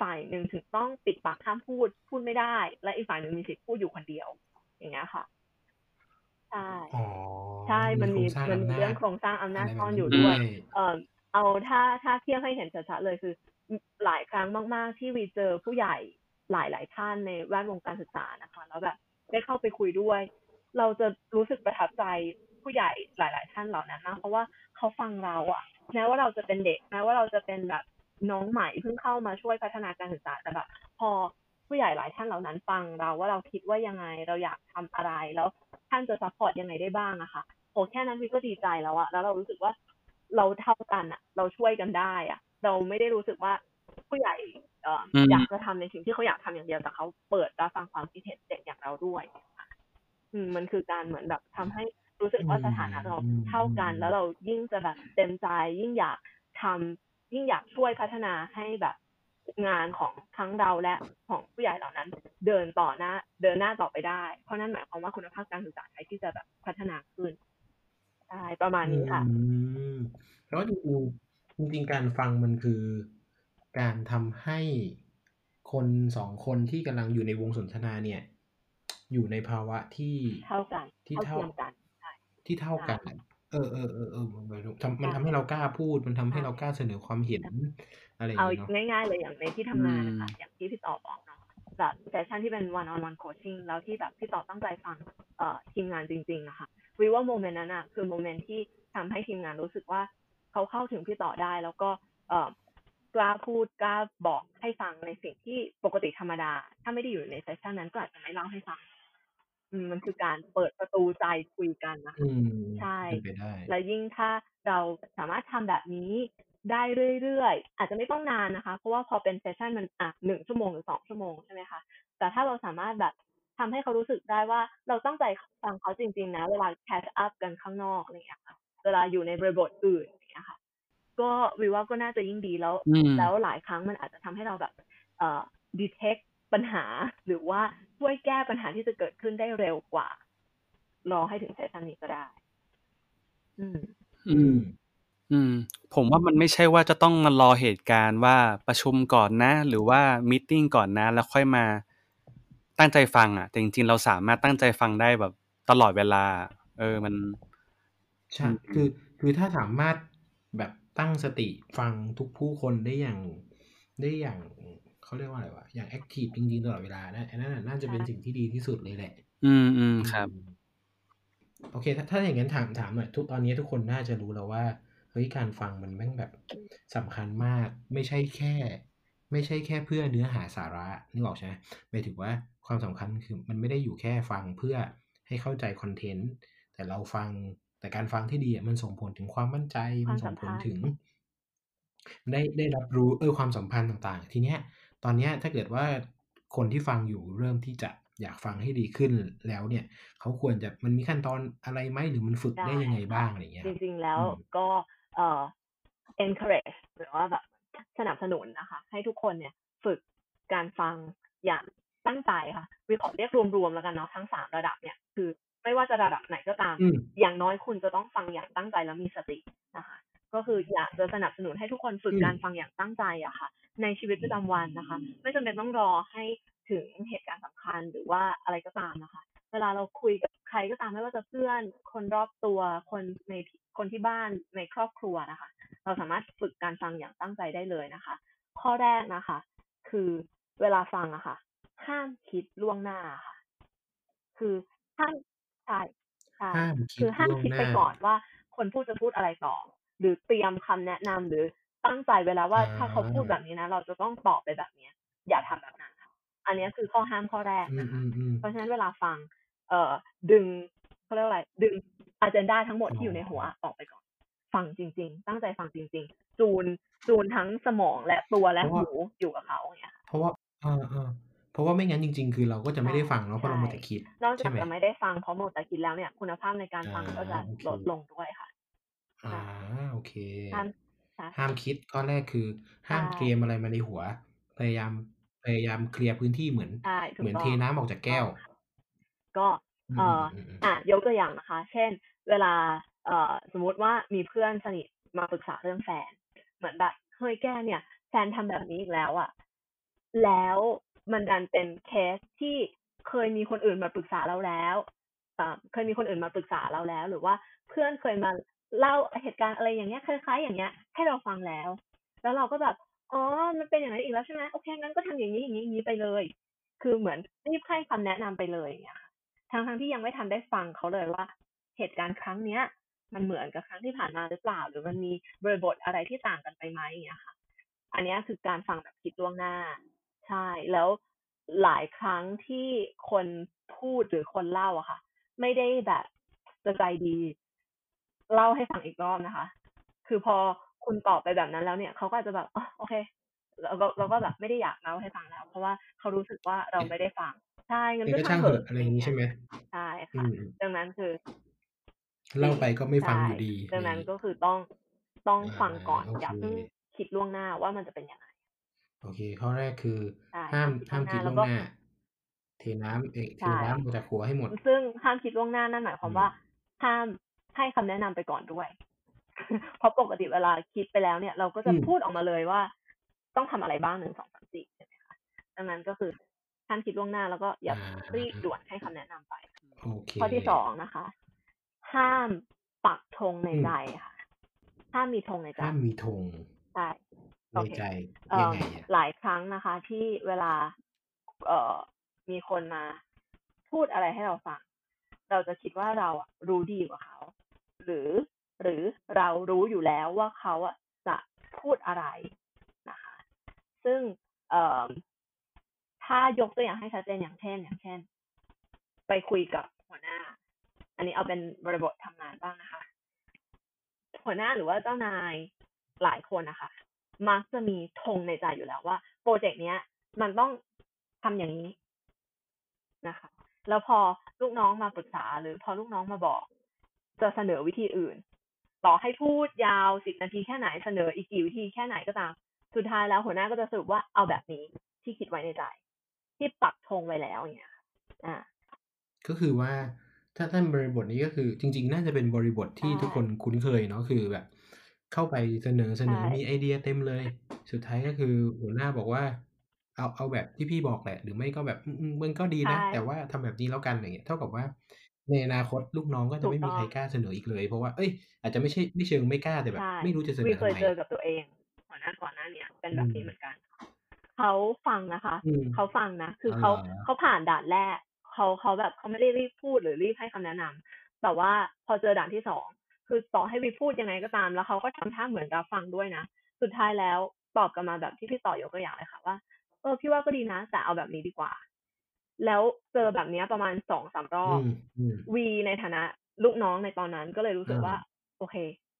ฝ่ายหนึ่งถึงต้องปิดปากห้ามพูดพูดไม่ได้ และอีกฝ่ายหนึ่งมีสิทธิ์พูดอยู่คนเดียว อย่างเงี้ยค่ะใช่อ๋อใช่มันมีโครงสร้างมันมีำาจเรื่องโครงสร้างอำนาจะไรแบบซ่อนอยู่นี้ด้วยด้วย เอ่อเอาถ้าถ้าเทียบให้เห็นชัดๆเลยคือ หลายครั้งมาก ๆ ที่วีเจอผู้ใหญ่ หลายๆท่านในแวดวงการศึกษานะคะ แล้วแบบได้เข้าไปคุยด้วย เราจะรู้สึกประทับใจผู้ใหญ่หลาย ๆ ท่านเหล่านั้นมากเพราะว่าเขาฟังเราอะแม้ว่าเราจะเป็นเด็กแม้ว่าเราจะเป็นแบบน้องใหม่เพิ่งเข้ามาช่วยพัฒนาการศึกษาแต่แบบพอผู้ใหญ่หลายท่านเหล่านั้นฟังเราว่าเราคิดว่ายังไงเราอยากทำอะไรแล้วท่านจะ support ยังไงได้บ้างอะค่ะโหแค่นั้นวีก็ดีใจแล้วอะแล้วเรารู้สึกว่าเราเท่ากันอะเราช่วยกันได้อะเราไม่ได้รู้สึกว่า ผู้ใหญ่เอ่ออืมอยากจะทำในสิ่งที่เขาอยากทำอย่างเดียวแต่เขาเปิดรับฟังความคิดเห็นเด็กอย่างเราด้วยอืมมันคือการเหมือนแบบทำให้รู้สึกว่าสถานะเราเท่ากัน แล้วเรายิ่งจะแบบเต็มใจยิ่งอยากทำยิ่งอยากช่วยพัฒนาให้แบบงานของทั้งเราและของผู้ใหญ่เหล่านั้น เดินต่อหน้า เดินหน้าต่อไปได้ เพราะนั่นหมายความว่าคุณภาพการศึกษาไทยที่จะแบบพัฒนาขึ้นใช่ประมาณนี้ค่ะอืมแล้วจริงๆจริงๆการฟังมันคือ การทำให้คนสองคนที่กำลังอยู่ในวงสนทนาเนี่ย อยู่ในภาวะที่เท่ากันที่เท่าเท่าเทียมกันใช่ที่เท่ากันอะเออเออเออเออมันทำมันทำให้เรากล้าพูด มันทำให้เรากล้าเสนอความเห็น อะไรอย่างเอาเงี้ยเนาะง่ายๆเลยอย่างในที่ทำงานนะคะอย่างที่พี่ต่อบอกเนาะแบบ session ที่เป็น one on one coaching แล้วที่แบบพี่ต่อตั้งใจฟังเอ่อทีมงานจริงๆอะค่ะวีว่า moment นั้นอะคือ moment ที่ทำให้ทีมงานรู้สึกว่าเขาเข้าถึงพี่ต่อได้ แล้วก็เอ่อ กล้าพูดกล้าบอกให้ฟังในสิ่งที่ปกติธรรมดา ถ้าไม่ได้อยู่ในเซสชันนั้นก็อาจจะไม่เล่าให้ฟังอืมมันคือการเปิดประตูใจคุยกันนะคะอืมใช่เป็นไปได้และยิ่งถ้าเราสามารถทำแบบนี้ได้เรื่อยๆ อาจจะไม่ต้องนานนะคะ เพราะว่าพอเป็นเซสชันมันอะหนึ่งชั่วโมงหรือสองชั่วโมงใช่ไหมคะ แต่ถ้าเราสามารถแบบทำให้เขารู้สึกได้ว่าเราตั้งใจฟังเขาจริง ๆ นะ เวลาแคชอัพกันข้างนอกอะไรอย่างเงี้ยค่ะ เวลาอยู่ในบริบทอื่นอย่างเงี้ยค่ะ ก็วีว่าก็น่าจะยิ่งดีแล้วอืมแล้วหลายครั้งมันอาจจะทำให้เราแบบเอ่อ detect ปัญหา หรือว่าช่วยแก้ปัญหาที่จะเกิดขึ้นได้เร็วกว่า รอให้ถึง session นี้ก็ได้ อืม อืม อืม ผมว่ามันไม่ใช่ว่าจะต้องมารอเหตุการณ์ว่าประชุมก่อนนะ หรือว่า meeting ก่อนนะ แล้วค่อยมาตั้งใจฟังอะแต่จริงๆเราสามารถตั้งใจฟังได้แบบตลอดเวลา เออมันใช่คือคือถ้าสามารถแบบ ตั้งสติฟังทุกผู้คนได้อย่างได้อย่างเขาเรียกว่าอะไรวะอย่างแอคทีฟจริงๆตลอดเวลานะอันนั้นนะน่าจะเป็นสิ่งที่ดีที่สุดเลยแหละ อืมอืมครับอืมโอเคถ้าถ้าอย่างนั้นถามถามหน่อยทุกตอนนี้ทุกคนน่าจะรู้แล้วว่าเฮ้ยการฟังมันแม่งแบบสำคัญมาก ไม่ใช่แค่ ไม่ใช่แค่เพื่อเนื้อหาสาระนึกออกใช่ไหมหมายถึงว่าความสำคัญคือมันไม่ได้อยู่แค่ฟังเพื่อให้เข้าใจคอนเทนต์แต่เราฟัง แต่การฟังที่ดีอะมันส่งผลถึงความมั่นใจ มันส่งผลถึง ได้ได้รับรู้เออความสัมพันธ์ต่างๆ ทีเนี้ย ตอนเนี้ยถ้าเกิดว่าคนที่ฟังอยู่เริ่มที่จะอยากฟังให้ดีขึ้นแล้วเนี่ย เขาควรจะมันมีขั้นตอนอะไรไหมหรือมันฝึกได้ยังไงบ้างอะไรอย่างเงี้ยจครับริงๆแล้วอืมก็เอ่อ encourage หรือว่าแบบสนับสนุนนะคะ ให้ทุกคนเนี่ยฝึกการฟังอย่างตั้งใจค่ะวิขอเรียกรวมๆแล้วกันเนาะทั้งสามระดับเนี่ย คือ ไม่ว่าจะระดับไหนก็ตามอืมอย่างน้อยคุณจะต้องฟังอย่างตั้งใจแล้วมีสตินะคะ ก็คืออยากจะสนับสนุนให้ทุกคนฝึกอืมการฟังอย่างตั้งใจอะค่ะ ในชีวิตประจำวันนะคะ ไม่จำเป็นต้องรอให้ถึงเหตุการณ์สำคัญหรือว่าอะไรก็ตามนะคะ เวลาเราคุยกับใครก็ตามไม่ว่าจะเพื่อน คนรอบตัวคนในคนที่บ้านในครอบครัวนะคะ เราสามารถฝึกการฟังอย่างตั้งใจได้เลยนะคะ ข้อแรกนะคะ คือเวลาฟังอะค่ะ ห้ามคิดล่วงหน้าค่ะ คือห้าม ใช่ใช่ห้ามคิดคือห้ามล่วงคิดหไปน้าก่อนว่า คนพูดจะพูดอะไรต่อ หรือเตรียมคำแนะนำหรือตั้งใจไว้แล้วว่าอ่าถ้าเขาพูดแบบนี้นะ เราจะต้องตอบไปแบบเนี้ย อย่าทำแบบนั้นค่ะอันเนี้ยคือข้อห้ามข้อแรกอืมนะคะอืมอืมเพราะฉะนั้นเวลาฟัง เอ่อดึงเขาเรียกว่าอะไรดึงอ g เจนดาทั้งหมดที่อยู่ในหัวออกไปก่อน ฟังจริง ๆ ตั้งใจฟังจริง ๆ จูนจูนทั้งสมองและตัวและเพราะหูว่าอยู่กับเขาอย่างเงี้ยค่ะเพราะว่าเออเออเพ ราะว่าไม่งั้นจริง ๆ คือเราก็จะไม่ได้ฟังเนาะเพราะเราใช่มัวแต่คิดนอกจาใช่กไหมจะไม่ได้ฟังเพราะหมดแต่คิดแล้วเนี่ยคุณภาพในการฟังอ่าก็จะโอเคลดลงด้วยค่ะอ่าโอเคห้ามใช่ห้ามคิดข้อแรกคือ ห้ามใช่เตรียมอะไรมาในหัว พยายามพยายามเคลียร์พื้นที่เหมือนใช่ถูกเหมือนต้องเทน้ำออกจากแก้ว ก็อืมเอ่ออืมอืมอะยกตัวอย่างนะคะ เช่น เวลาเอ่อสมมุติว่ามีเพื่อนสนิทมาปรึกษาเรื่องแฟน เหมือนแบบเฮ้ยแกเนี่ย แฟนทำแบบนี้อีกแล้วอะแล้ว มันดันเป็นเคสที่เคยมีคนอื่นมาปรึกษาเราแล้วเคยมีคนอื่นมาปรึกษาเราแล้ว หรือว่าเพื่อนเคยมาเล่าเหตุการณ์อะไรอย่างเงี้ยคล้ายๆ อย่างเงี้ย ให้เราฟังแล้ว แล้วเราก็แบบอ๋อ มันเป็นอย่างนั้นอีกแล้วใช่ไหมโอเคงั้นก็ทำอย่างนี้อย่างนี้อย่างนี้ไปเลย คือเหมือนรีบให้คำแนะนำไปเลยอย่างเงี้ยทั้งทั้งๆที่ยังไม่ทันได้ฟังเขาเลยว่า เหตุการณ์ครั้งเนี้ย มันเหมือนกับครั้งที่ผ่านมาหรือเปล่า หรือมันมีบริบทอะไรที่ต่างกันไปไหมอย่างเงี้ยค่ะ อันเนี้ยคือการฟังแบบคิดล่วงหน้า ใช่ แล้วหลายครั้งที่คนพูดหรือคนเล่าอะค่ะ ไม่ได้แบบจะใจดี เล่าให้ฟังอีกรอบนะคะ คือพอคุณตอบไปแบบนั้นแล้วเนี่ยเขาก็อาจจะแบบอ๋อโอเคเราก็เราก็แบบไม่ได้อยากเล่าให้ฟังแล้ว เพราะว่าเขารู้สึกว่าเราไม่ได้ฟังใช่งั้นเองก็ก็ช่าช่างงเถเหอะอะอะไรอย่างนี้ใช่ไหมใช่อืค่ะมดังนั้นคือเล่าไปก็ไม่ฟังใช่อยู่ดี ดังนั้นก็คือต้องต้องอ่าฟังก่อนโอเคอย่าเพิ่งคิดล่วงหน้าว่ามันจะเป็นยังไง โอเค ข้อแรกคือ ใช่ห้ามห้าห้ามมคิคิดดล่ล่ววงงหหน้าน้า เทน้ำเอกเทใช่ น้ำออกจากหัวให้หมด ซึ่งห้ามคิดล่วงหน้านั่นหมายความอืม ว่า ห้ามให้คำแนะนำไปก่อนด้วย เพราะปกติเวลาคิดไปแล้วเนี่ย เราก็จะอืมพูดออกมาเลยว่า ต้องทำอะไรบ้างหนึ่งสองสามสี่ใช่ไหมคะดังนั้นก็คือห้ามคิดล่วงหน้าแล้วก็อย่าอ่ารีบด่วนให้คำแนะนำไป โอเค ข้อที่สองนะคะ ห้ามปักธงในอืม ใจค่ะ ห้ามมีธงในใจห้ามมีธงใช่ ในโอเคใจเอ่ยัองไงอะหลายครั้งนะคะ ที่เวลาเอ่อมีคนมาพูดอะไรให้เราฟัง เราจะคิดว่าเราอะรู้ดีกว่าเขา หรือหรือเรารู้อยู่แล้วว่าเขาอะจะพูดอะไรนะคะ ซึ่งเอ่อถ้ายกตัวอย่างให้ชัดเจนอย่างเช่น อย่างเช่น ไปคุยกับหัวหน้า อันนี้เอาเป็นบริบททำงานบ้างนะคะ หัวหน้าหรือว่าเจ้านายหลายคนนะคะ มักจะมีธงในใจอยู่แล้วว่าโปรเจกต์เนี้ย มันต้องทำอย่างนี้นะคะ แล้วพอลูกน้องมาปรึกษา หรือพอลูกน้องมาบอก จะเสนอวิธีอื่น ต่อให้พูดยาวสิบนาทีแค่ไหนเสนออีกกี่วิธีแค่ไหนก็ตาม สุดท้ายแล้วหัวหน้าก็จะสรุปว่าเอาแบบนี้ที่คิดไว้ในใจ ที่ปักธงไว้แล้วอย่างเงี้ยค่ะอ่า ก็คือว่าถ้าท่านบริบทนี้ก็คือ จริง ๆ น่าจะเป็นบริบทที่ใช่ทุกคนคุ้นเคยเนาะคือแบบ เข้าไปเสนอ เสนอใช่มีไอเดียเต็มเลย สุดท้ายก็คือหัวหน้าบอกว่า เอา เอาแบบที่พี่บอกแหละ หรือไม่ก็แบบ อืมอืมมันก็ดีนะใช่แต่ว่าทำแบบนี้แล้วกัน อย่างเงี้ย เท่ากับว่าในอนาคตลูกน้องก็ถูจะกไม่มีต้องใครกล้าเสนออีกเลย เพราะว่า เอ้ยอาจจะไม่ใช่ ไม่เชิงไม่กล้า แต่แบบใช่ไม่รู้จะเสนวีอเคทำยไม เจอกับตัวเอง หัวหน้าก่อนหน้าเนี่ยเป็นแบบนี้อืมเหมือนกัน เขาฟังนะคะ อืม เขาฟังนะ คืออ๋อ เขาเหรอเขาผ่านด่านแรก เขา เขาแบบ เขาไม่ได้รีบพูด หรือรีบให้คำแนะนำ แต่ว่าพอเจอด่านที่สอง คือต่อให้วีพูดยังไงก็ตาม แล้วเขาก็ทำท่าเหมือนกับฟังด้วยนะ สุดท้ายแล้วตอบกลับมาแบบที่พี่ต่อยกตัวอย่างเลยค่ะว่า เออ พี่ว่าก็ดีนะ แต่เอาแบบนี้ดีกว่า แล้วเจอแบบเนี้ยประมาณสองสามรออืบมอืมวีในฐานะลูกน้องในตอนนั้นก็เลยรู้สึกอ่าว่า โอเค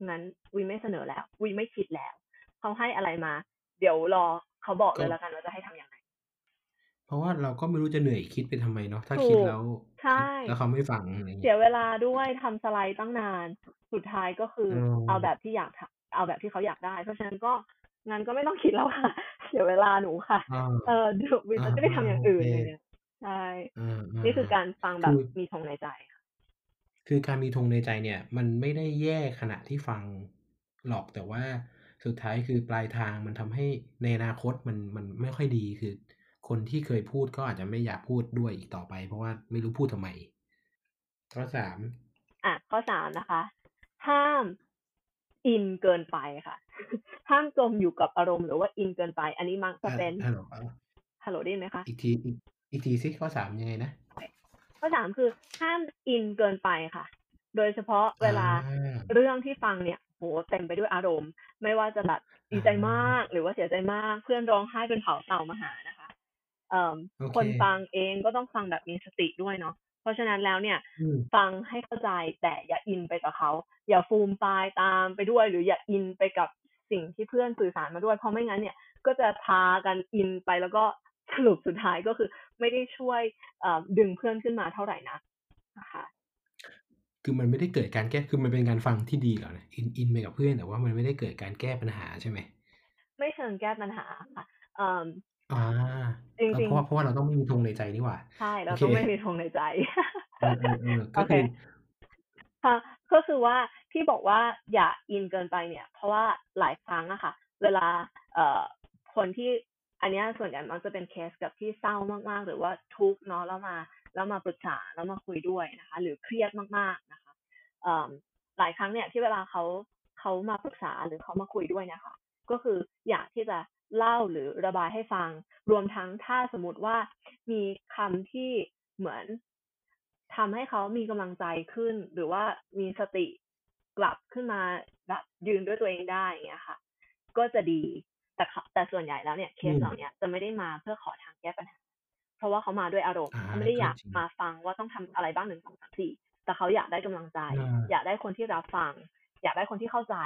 งั้นวีไม่เสนอแล้ววีไม่คิดแล้ว เขาให้อะไรมา เดี๋ยวรอเขาบอกเลยแล้วกันว่าจะให้ทำยังไง เพราะว่าเราก็ไม่รู้จะเหนื่อยคิดไปทำไมเนาะถ้าถูกคิดแล้วใช่แล้วเขาไม่ฟังอะไรเสีเงี้ยยเวลาด้วยทำสไลด์ตั้งนาน สุดท้ายก็คืออมเอาแบบที่อยากทำเอาแบบที่เขาอยากได้ เพราะฉะนั้นก็งั้นก็ไม่ต้องคิดแล้วค่ะ เสียเวลาหนูค่ะอ่าเออเดี๋ยววีจะไม่ได้ทำอย่างอื่นเลยเนี่ยใช่อ่าานี่คือการฟังแบบคือมีธงในใจค่ะคือการมีธงในใจเนี่ย มันไม่ได้แย่ขณะที่ฟังหรอกแต่ว่าสุดท้ายคือปลายทางมันทำให้ในอนาคตมันมันไม่ค่อยดีคือ คนที่เคยพูดก็อาจจะไม่อยากพูดด้วยอีกต่อไป เพราะว่าไม่รู้พูดทำไม ข้อสามอะ ข้อสามนะคะ ห้ามอินเกินไปค่ะ ห้ามจมอยู่กับอารมณ์หรือว่าอินเกินไป อันนี้มักจะเป็นฮัลโหลฮัลโหลได้ยินไหมคะอีกทีอีกอีกทีสิข้อสามยังไงนะข้อสามคือห้ามอินเกินไปค่ะ โดยเฉพาะเวลาอ่าเรื่องที่ฟังเนี่ยโหเต็มไปด้วยอารมณ์ ไม่ว่าจะแบบดีใจมากหรือว่าเสียใจมาก เพื่อนร้องไห้เป็นเผาเต่ามาหานะคะ เอ่อโอเคคนฟังเองก็ต้องฟังแบบมีสติด้วยเนาะเพราะฉะนั้นแล้วเนี่ยอืมฟังให้เข้าใจแต่อย่าอินไปกับเขา อย่าฟูมฟายตามไปด้วย หรืออย่าอินไปกับสิ่งที่เพื่อนสื่อสารมาด้วย เพราะไม่งั้นเนี่ย ก็จะพากันอินไปแล้วก็สรุปสุดท้ายก็คือ ไม่ได้ช่วยเอ่อดึงเพื่อนขึ้นมาเท่าไหร่นะนะคะคือมันไม่ได้เกิดการแก้คือมันเป็นการฟังที่ดีเหรอเนี่ยอินอินไปกับเพื่อนแต่ว่ามันไม่ได้เกิดการแก้ปัญหาใช่ไหมไม่เชิงแก้ปัญหาค่ะเอ่ออ่าจริงๆเพราะว่า เพราะว่าเราต้องไม่มีธงในใจนี่หว่า ใช่เราโอเค ต้องไม่มีธงในใจ เออเออเออก็โอเค คือ ค่ะ ก็คือว่าที่บอกว่าอย่าอินเกินไปเนี่ย เพราะว่าหลายครั้งอะค่ะ เวลา เอ่อ คนที่ อันเนี้ยส่วนใหญ่มันจะเป็นเคสกับที่เศร้ามาก ๆ หรือว่าทุกข์เนาะ แล้วมา แล้วมาปรึกษา แล้วมาคุยด้วยนะคะ หรือเครียดมาก ๆ นะคะ เอ่อ หลายครั้งเนี่ยที่เวลาเขา เขามาปรึกษา หรือเขามาคุยด้วยเนี่ยค่ะ ก็คืออยากที่จะ เล่าหรือระบายให้ฟัง รวมทั้งถ้าสมมติว่ามีคำที่เหมือนทำให้เขามีกำลังใจขึ้น หรือว่ามีสติกลับขึ้นมาแบบยืนด้วยตัวเองได้อย่างเงี้ยค่ะ ก็จะดีแต่เขาแต่ส่วนใหญ่แล้วเนี่ยเคสอืมเหล่าเนี้ยจะไม่ได้มาเพื่อขอทางแก้ปัญหา เพราะว่าเขามาด้วยอารมณ์อ่าเขาไม่ได้อยากก็จริงมาฟังว่าต้องทำอะไรบ้างหนึ่งสองสามสี่แต่เขาอยากได้กำลังใจอ่าอยากได้คนที่รับฟัง อยากได้คนที่เข้าใจ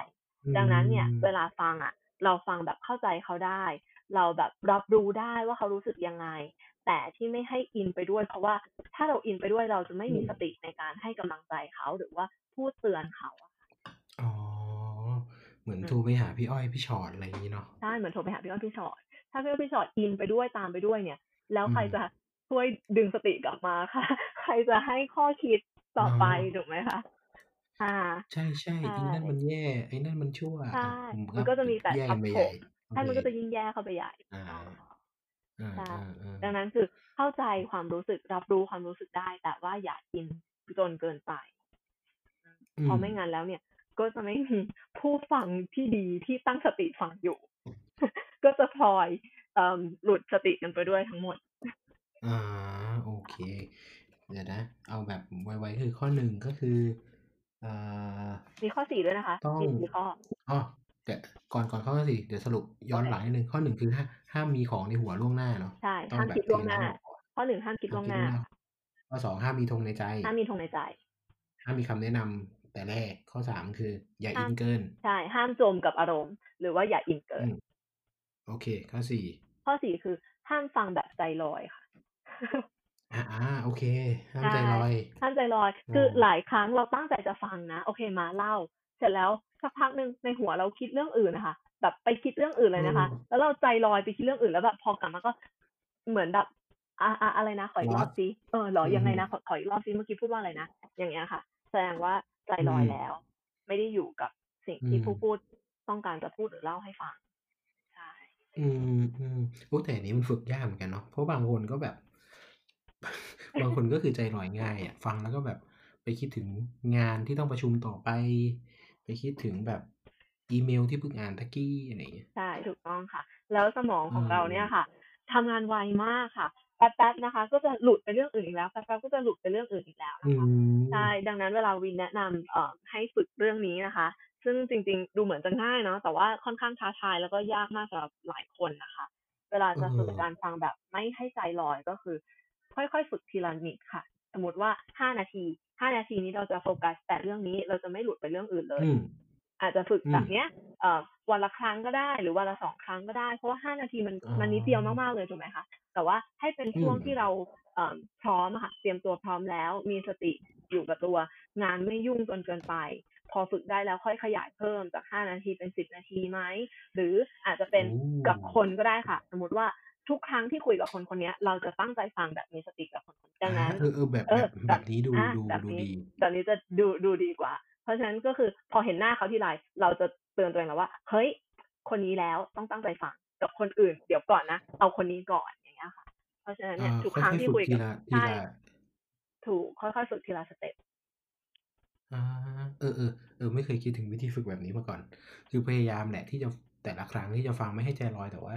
ดังนั้นเนี่ยอืมเวลาฟังอะ เราฟังแบบเข้าใจเขาได้ เราแบบรับรู้ได้ว่าเขารู้สึกยังไง แต่ที่ไม่ให้อินไปด้วย เพราะว่าถ้าเราอินไปด้วยเราจะไม่มีสติในการให้กำลังใจเขาหรือว่าพูดเตือนเขาอะอ๋อเหมือนอืมโทรไปหาพี่อ้อยพี่ชอตอะไรอย่างนี้เนาะใช่เหมือนโทรไปหาพี่อ้อยพี่ชอตถ้าพี่อ้อยพี่ชอตอินไปด้วยตามไปด้วยเนี่ย แล้วใครอืมจะช่วยดึงสติกลับมาค่ะ ใครจะให้ข้อคิดต่อไปเนาะถูกไหมคะ อ่าใช่ใช่ใช่ไอ้นั่นมันแย่ ไอ้นั่นมันชั่วใช่ อะมันก็จะมีแต่แย่กันไปใหญ่ใช่มันก็จะยิ่งแย่เข้าไปใหญ่อ่าอ๋ออ่าใช่อ่าอ่าดังนั้นคือเข้าใจความรู้สึกรับรู้ความรู้สึกได้ แต่ว่าอย่าอินจนเกินไปเพราะไม่งั้นแล้วเนี่ย ก็จะไม่มีผู้ฟังที่ดีที่ตั้งสติฟังอยู่ ก็จะพลอยเอิ่มหลุดสติกันไปด้วยทั้งหมด อ่าโอเค เดี๋ยวนะ เอาแบบไวๆคือข้อหนึ่งก็คืออ่า มีข้อสี่ด้วยนะคะต้องมีสี่ข้ออ๋อแต่ก่อนก่อนข้อสี่เดี๋ยวสรุปย้อนหลังนิดนึงข้อหนึ่งคือห้าห้ามมีของในหัวล่วงหน้าเนาะใช่ต้องห้ามแบบคิดล่วงหน้าเตรียมไว้ก่อนข้อหนึ่งห้ามคิดล่วงหน้า ข้อสองห้ามมีธงในใจห้ามมีธงในใจ ห้ามมีคำแนะนำแต่แรกข้อสามคือ อย่าห้ามอินเกิน ใช่ ห้ามจมกับอารมณ์ หรือว่าอย่าอินเกิอืนมโอเค ข้อสี่ข้อสี่คือห้ามฟังแบบใจลอยค่ะ อ่าอ่าโอเค ห้ามใจลอย ห้ามใจลอยอืมคือหลายครั้งเราตั้งใจจะฟังนะ โอเคมาเล่า เสร็จแล้วสักพักหนึ่งในหัวเราคิดเรื่องอื่นนะคะ แบบไปคิดเรื่องอื่นเลยนะคะ แล้วเราใจลอยไปคิดเรื่องอื่นแล้วแบบพอกลับมาก็เหมือนแบบอ่าอ่าอะไรนะ ขออีกรอบซิ เออเหรอยังไงนะ ขอขออีกรอบซิ เมื่อกี้พูดว่าอะไรนะ อย่างเงี้ยค่ะ แสดงว่าใจลอยแล้ว ไม่ได้อยู่กับสิ่งที่ผู้พูดต้องการจะพูดหรือเล่าให้ฟัง ใช่ อืมอืมโอ้แต่อันนี้มันฝึกยากเหมือนกันเนาะ เพราะบางคนก็แบบ บางคนก็คือใจลอยง่ายอะ ฟังแล้วก็แบบไปคิดถึงงานที่ต้องประชุมต่อไป ไปคิดถึงแบบอีเมลที่เพิ่งอ่านตะกี้อะไรอย่างเงี้ยใช่ถูกต้องค่ะ แล้วสมองของอืมเราเนี่ยค่ะทำงานไวมากค่ะแป๊บๆนะคะ ก็จะหลุดไปเรื่องอื่นอีกแล้วแป๊บๆก็จะหลุดไปเรื่องอื่นอีกแล้วอืนะคะมใช่ดังนั้นเวลาวินแนะนำเอ่อให้ฝึกเรื่องนี้นะคะ ซึ่งจริงๆ ดูเหมือนจะง่ายเนาะแต่ว่าค่อนข้างท้าทายแล้วก็ยากมากสำหรับหลายคนนะคะ เวลาจะฝึกการฟังแบบไม่ให้ใจลอยก็คือ ค่อยๆ ฝึกทีละนิดค่ะ สมมติว่าห้านาทีห้านาทีนี้เราจะโฟกัส แต่เรื่องนี้เราจะไม่หลุดไปเรื่องอื่นเลยอืมอาจจะฝึกอืมแบบเนี้ยเอ่อวันละครั้งก็ได้ หรือวันละสองครั้งก็ได้ เพราะว่าห้านาทีมันอ๋อมันนิดเดียวมากๆเลยถูกไหมคะแต่ว่าให้เป็นช่วงอืมที่เราเอ่อพร้อมอะค่ะ เตรียมตัวพร้อมแล้ว มีสติอยู่กับตัว งานไม่ยุ่งจนเกินไป พอฝึกได้แล้วค่อยขยายเพิ่มจากห้านาทีเป็นสิบนาทีไหมหรืออาจจะเป็นโอ้กับคนก็ได้ค่ะ สมมติว่า ทุกครั้งที่คุยกับคนคนเนี้ยเราจะตั้งใจฟังแบบมีสติกับคนคนนี้ดังนั้นเออเออแบบเอแบอบแบบแบบนี้ดูอะดูแบบดูนี้ดีแบบนี้จะดูดูดีกว่า เพราะฉะนั้นก็คือพอเห็นหน้าเขาที่ไรเราจะเตือนตัวเองแล้วว่า เฮ้ย คนนี้แล้วต้องตั้งใจฟังกับคนอื่น เดี๋ยวก่อนนะเอาคนนี้ก่อนอย่างเงี้ยค่ะ เพราะฉะนั้นเนี่ยอ่าทุกค่ครั้งอยๆที่ฝึกคุยทีกับละทีใช่ละถูกค่อยๆฝึกทีละสเต็ปอ่าเออเออเออไม่เคยคิดถึงวิธีฝึกแบบนี้มาก่อน คือพยายามแหละที่จะแต่ละครั้งที่จะฟังไม่ให้ใจลอยแต่ว่า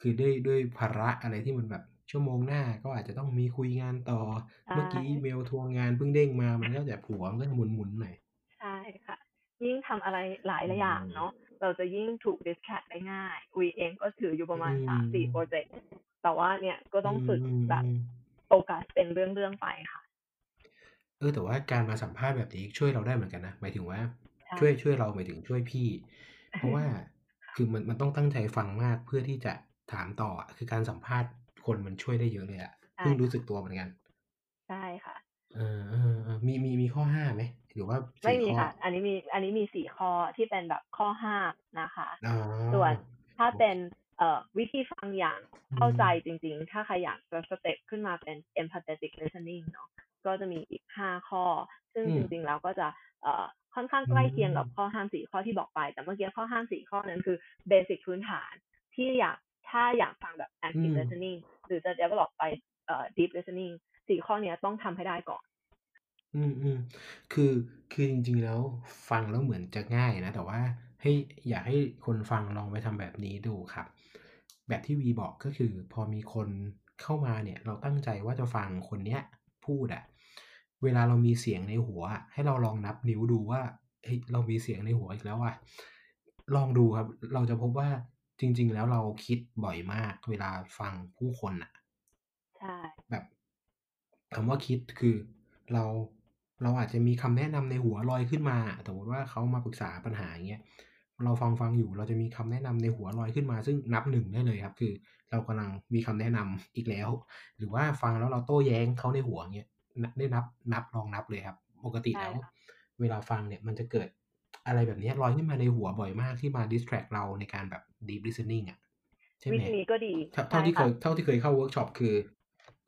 คือด้วยด้วยภาระอะไรที่มันแบบชั่วโมงหน้าก็อาจจะต้องมีคุยงานต่อ ใช่เมื่อกี้อีเมลทวงงานเพิ่งเด้งมา มันก็จะผัวมันก็จะหมุนหมุนๆหน่อย ใช่ค่ะ ยิ่งทำอะไรหลายอืมๆอย่างเนาะเราจะยิ่งถูก distract ได้ง่ายวีเองก็ถืออยู่ประมาณอืมสามสี่โปรเจกต์แต่ว่าเนี่ยก็ต้องฝึกมแบบอืมโฟกัสเป็นเรื่องๆไปค่ะ เออแต่ว่าการมาสัมภาษณ์แบบนี้ช่วยเราได้เหมือนกันนะหมายถึงว่า ใช่ ช่วยช่วยเราหมายถึงช่วยพี่ เพราะว่าคือมันมันต้องตั้งใจฟังมากเพื่อที่จะ ถามต่ออะคือการสัมภาษณ์คนมันช่วยได้เยอะเลยอะใช่เพิ่งรู้สึกตัวเหมือนกัน ใช่ค่ะ เออเออเออมีมีมีข้อห้าไหมหรือว่าไม่สี่มีข้อค่ะ อันนี้มีอันนี้มีสี่ข้อที่เป็นแบบข้อห้ามนะคะอ๋อส่วนถ้าเป็นเอ่อวิธีฟังอย่างอืมเข้าใจจริง ๆ ถ้าใครอยากจะสเต็ปขึ้นมาเป็น empathetic listening เนาะก็จะมีอีกห้าข้อ ซึ่งอืมจริง ๆ แล้วก็จะเอ่อค่อนข้างใกล้เคียงกับอืมข้อห้ามสี่ข้อที่บอกไป แต่เมื่อกี้ข้อห้ามสี่ข้อนั้นคือเบสิ c พื้นฐานที่อยาก ถ้าอยากฟังแบบ active อืม listening หรือจะ develop ไปเอ่อ deep listening สี่ข้อเนี้ยต้องทำให้ได้ก่อน อืมอืมคือคือจริง ๆ แล้วฟังแล้วเหมือนจะง่ายนะ แต่ว่าให้อยากให้คนฟังลองไปทำแบบนี้ดูครับ แบบที่วีบอกก็คือ พอมีคนเข้ามาเนี่ย เราตั้งใจว่าจะฟังคนเนี้ยพูดอะเวลาเรามีเสียงในหัวอะให้เราลองนับนิ้วดูว่าเฮ้ยเรามีเสียงในหัวอีกแล้วอะลองดูครับ เราจะพบว่า จริง ๆ แล้วเราคิดบ่อยมากเวลาฟังผู้คนอะใช่ แบบคำว่าคิดคือเราเราอาจจะมีคำแนะนำในหัวลอยขึ้นมาสมมติว่าเขามาปรึกษาปัญหาอย่างเงี้ยเราฟังฟังอยู่เราจะมีคำแนะนำในหัวลอยขึ้นมา ซึ่งนับหนึ่งได้เลยครับ คือเรากำลังมีคำแนะนำอีกแล้ว หรือว่าฟังแล้วเราโต้แย้งเขาในหัวเงี้ยได้นับนับลองนับเลยครับ ปกติแล้ว เวลาฟังเนี่ยมันจะเกิด อะไรแบบนี้ลอยขึ้นมาในหัวบ่อยมากที่มา distract เราในการแบบ deep listening อะใช่ไหมวิธีนี้ก็ดีเท่าที่ใช่เคค่ะยเท่าที่เคยเข้าเวิร์กช็อปคือ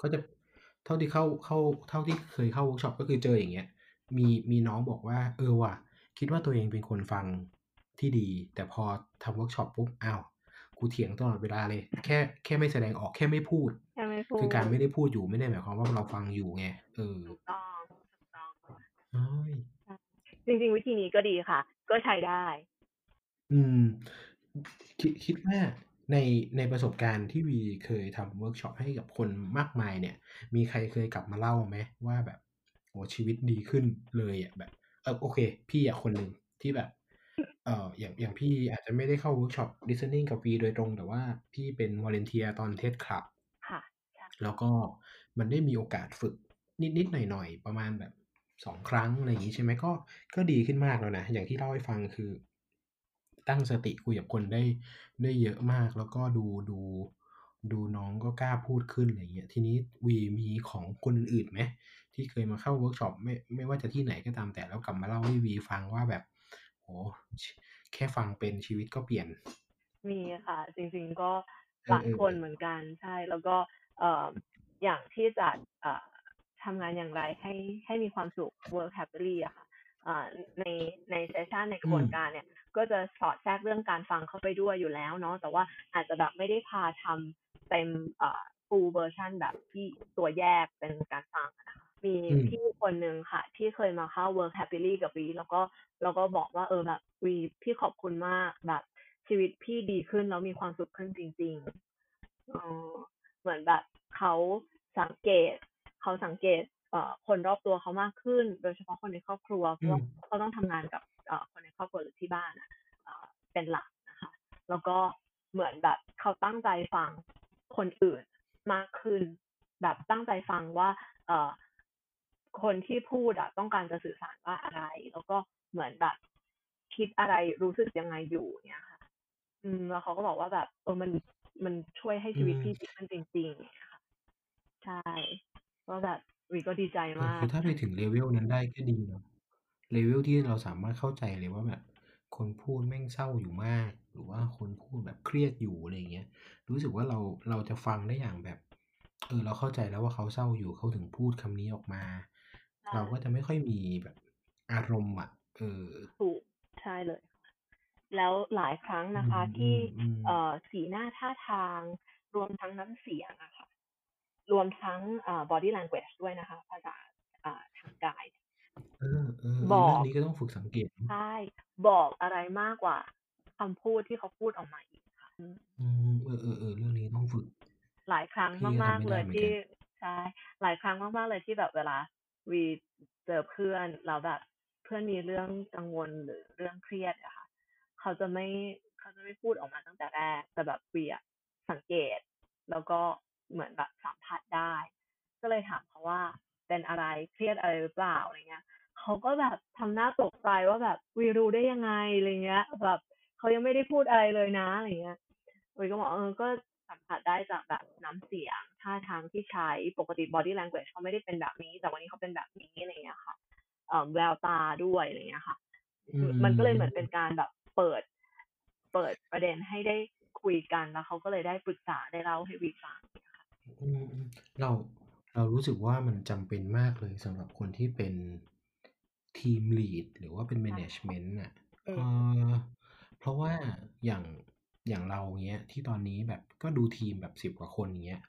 ก็จะเท่าที่เข้าเข้าเท่าที่เคยเข้าเวิร์กช็อปก็คือเจออย่างเงี้ย มีมีน้องบอกว่า เออว่ะ คิดว่าตัวเองเป็นคนฟังที่ดี แต่พอทำเวิร์กช็อปปุ๊บอ้าวกูเถียงตลอดเวลาเลย แค่แค่ไม่แสดงออกแค่ไม่พูดใช่ไหมพูดคือการไม่ได้พูดอยู่ไม่ได้หมายความว่าเราฟังอยู่ไงเออถูกต้องถูกต้องเอ้ย จริง ๆ วิธีนี้ก็ดีค่ะ ก็ใช้ได้ อืม คิดคิดว่าในในประสบการณ์ที่วีเคยทำเวิร์กช็อปให้กับคนมากมายเนี่ย มีใครเคยกลับมาเล่าไหมว่าแบบโอ้ชีวิตดีขึ้นเลยอะแบบเออโอเค พี่อะคนหนึ่งที่แบบ เอออย่างอย่างพี่อาจจะไม่ได้เข้าเวิร์กช็อป listening กับวีโดยตรง แต่ว่าพี่เป็น volunteer ตอน test club ค่ะ แล้วก็มันได้มีโอกาสฝึกนิดๆหน่อยๆ ประมาณแบบ สองครั้งอะไรอย่างนี้ใช่ไหมก็ก็ดีขึ้นมากแล้วนะ อย่างที่เล่าให้ฟังคือ ตั้งสติคุยกับคนได้ได้เยอะมากแล้วก็ดูดูดูน้องก็กล้าพูดขึ้นอะไรเงี้ยทีนี้วีมีของคนอื่นๆไหมที่เคยมาเข้าเวิร์กช็อปไม่ไม่ว่าจะที่ไหนก็ตามแต่แล้วกลับมาเล่าให้วีฟังว่าแบบโหแค่ฟังเป็นชีวิตก็เปลี่ยน มีค่ะ จริงๆก็เออหลายเออคนเหมือนกันใช่ แล้วก็เอ่ออย่างที่จะเอ่อ ทำงานอย่างไรให้ให้มีความสุข work happily อะค่ะเอ่อในในเซสชันในกระบวนการเนี่ย ก็จะสอดแทรกเรื่องการฟังเข้าไปด้วยอยู่แล้วเนาะแต่ว่าอาจจะแบบไม่ได้พาทำเต็มเอ่อ full version แบบที่ตัวแยกเป็นการฟังอะนะคะมีอืมพี่คนหนึ่งค่ะ ที่เคยมาเข้า work happily กับวีแล้วก็แล้วก็บอกว่าเออแบบวีพี่ขอบคุณมากแบบชีวิตพี่ดีขึ้นแล้วมีความสุขขึ้นจริงๆเออเหมือนแบบเขาสังเกต เขาสังเกตเอ่อคนรอบตัวเขามากขึ้น โดยเฉพาะคนในครอบครัว เพราะว่าอืมเขาต้องทำงานกับเอ่อคนในครอบครัวหรือที่บ้านอะเอ่อเป็นหลักนะคะ แล้วก็เหมือนแบบเขาตั้งใจฟังคนอื่นมากขึ้น แบบตั้งใจฟังว่าเอ่อคนที่พูดอะต้องการจะสื่อสารว่าอะไร แล้วก็เหมือนแบบคิดอะไรรู้สึกยังไงอยู่เนี่ยค่ะ อืมแล้วเขาก็บอกว่าแบบเออมันมันช่วยให้ชีวิตอืมพี่ดีขึ้นจริงๆเนี่ยค่ะใช่ ก็แบบวีก็ดีใจเออมากคือถ้าไปถึงเลเวลนั้นได้ก็ดีเนาะเลเวลที่เราสามารถเข้าใจเลยว่าแบบ คนพูดแม่งเศร้าอยู่มาก หรือว่าคนพูดแบบเครียดอยู่อะไรอย่างเงี้ย รู้สึกว่าเราเราจะฟังได้อย่างแบบ เออ เราเข้าใจแล้วว่าเขาเศร้าอยู่เขาถึงพูดคำนี้ออกมา ใช่ เราก็จะไม่ค่อยมีแบบอารมณ์อะ เออ ถูกใช่เลย แล้วหลายครั้งนะคะอืมที่อืมเอ่อสีหน้าท่าทางรวมทั้งน้ำเสียงอะค่ะ รวมทั้งเอ่อ body language ด้วยนะคะ ภาษาอ่าทางกายเออเออเออบอกเรื่องนี้ก็ต้องฝึกสังเกตนะใช่บอกอะไรมากกว่าคำพูดที่เขาพูดออกมาอีกค่ะอืมอืมเออเออเออเรื่องนี้ต้องฝึก หลายครั้งพี่ก็มากทำไม่ๆเลได้ยเหมือนที่กันใช่หลายครั้งมาก ๆ เลยที่แบบเวลาวีเจอเพื่อนแล้วแบบเพื่อนมีเรื่องกังวลหรือเรื่องเครียดอะค่ะ เขาจะไม่เขาจะไม่พูดออกมาตั้งแต่แรก แต่แบบวีอะสังเกต แล้วก็ เหมือนแบบสัมผัสได้ ก็เลยถามเขาว่าเป็นอะไรเครียดอะไรหรือเปล่าอะไรเงี้ยเขาก็แบบทำหน้าตกใจว่าแบบวีรู้ได้ยังไงอะไรเงี้ย แบบเขายังไม่ได้พูดอะไรเลยนะอะไรเงี้ยวีก็บอกเออก็สัมผัสได้จากแบบน้ำเสียงท่าทางที่ใช้ปกติ body language เขาไม่ได้เป็นแบบนี้ แต่วันนี้เขาเป็นแบบนี้อะไรเงี้ยค่ะเอ่อแววตาด้วยอะไรเงี้ยค่ะมมันก็เลยเหมือนเป็นการแบบเปิด เปิดประเด็นให้ได้คุยกันแล้วเขาก็เลยได้ปรึกษาได้เล่าให้วีฟัง อืม อืม เรา เรารู้สึกว่ามันจำเป็นมากเลยสำหรับคนที่เป็นทีมลีดหรือว่าเป็นแมネจเมนต์อะเออเออเพราะว่าอย่าง อย่างเราเงี้ย ที่ตอนนี้แบบก็ดูทีมแบบสิบกว่าคนเงี้ย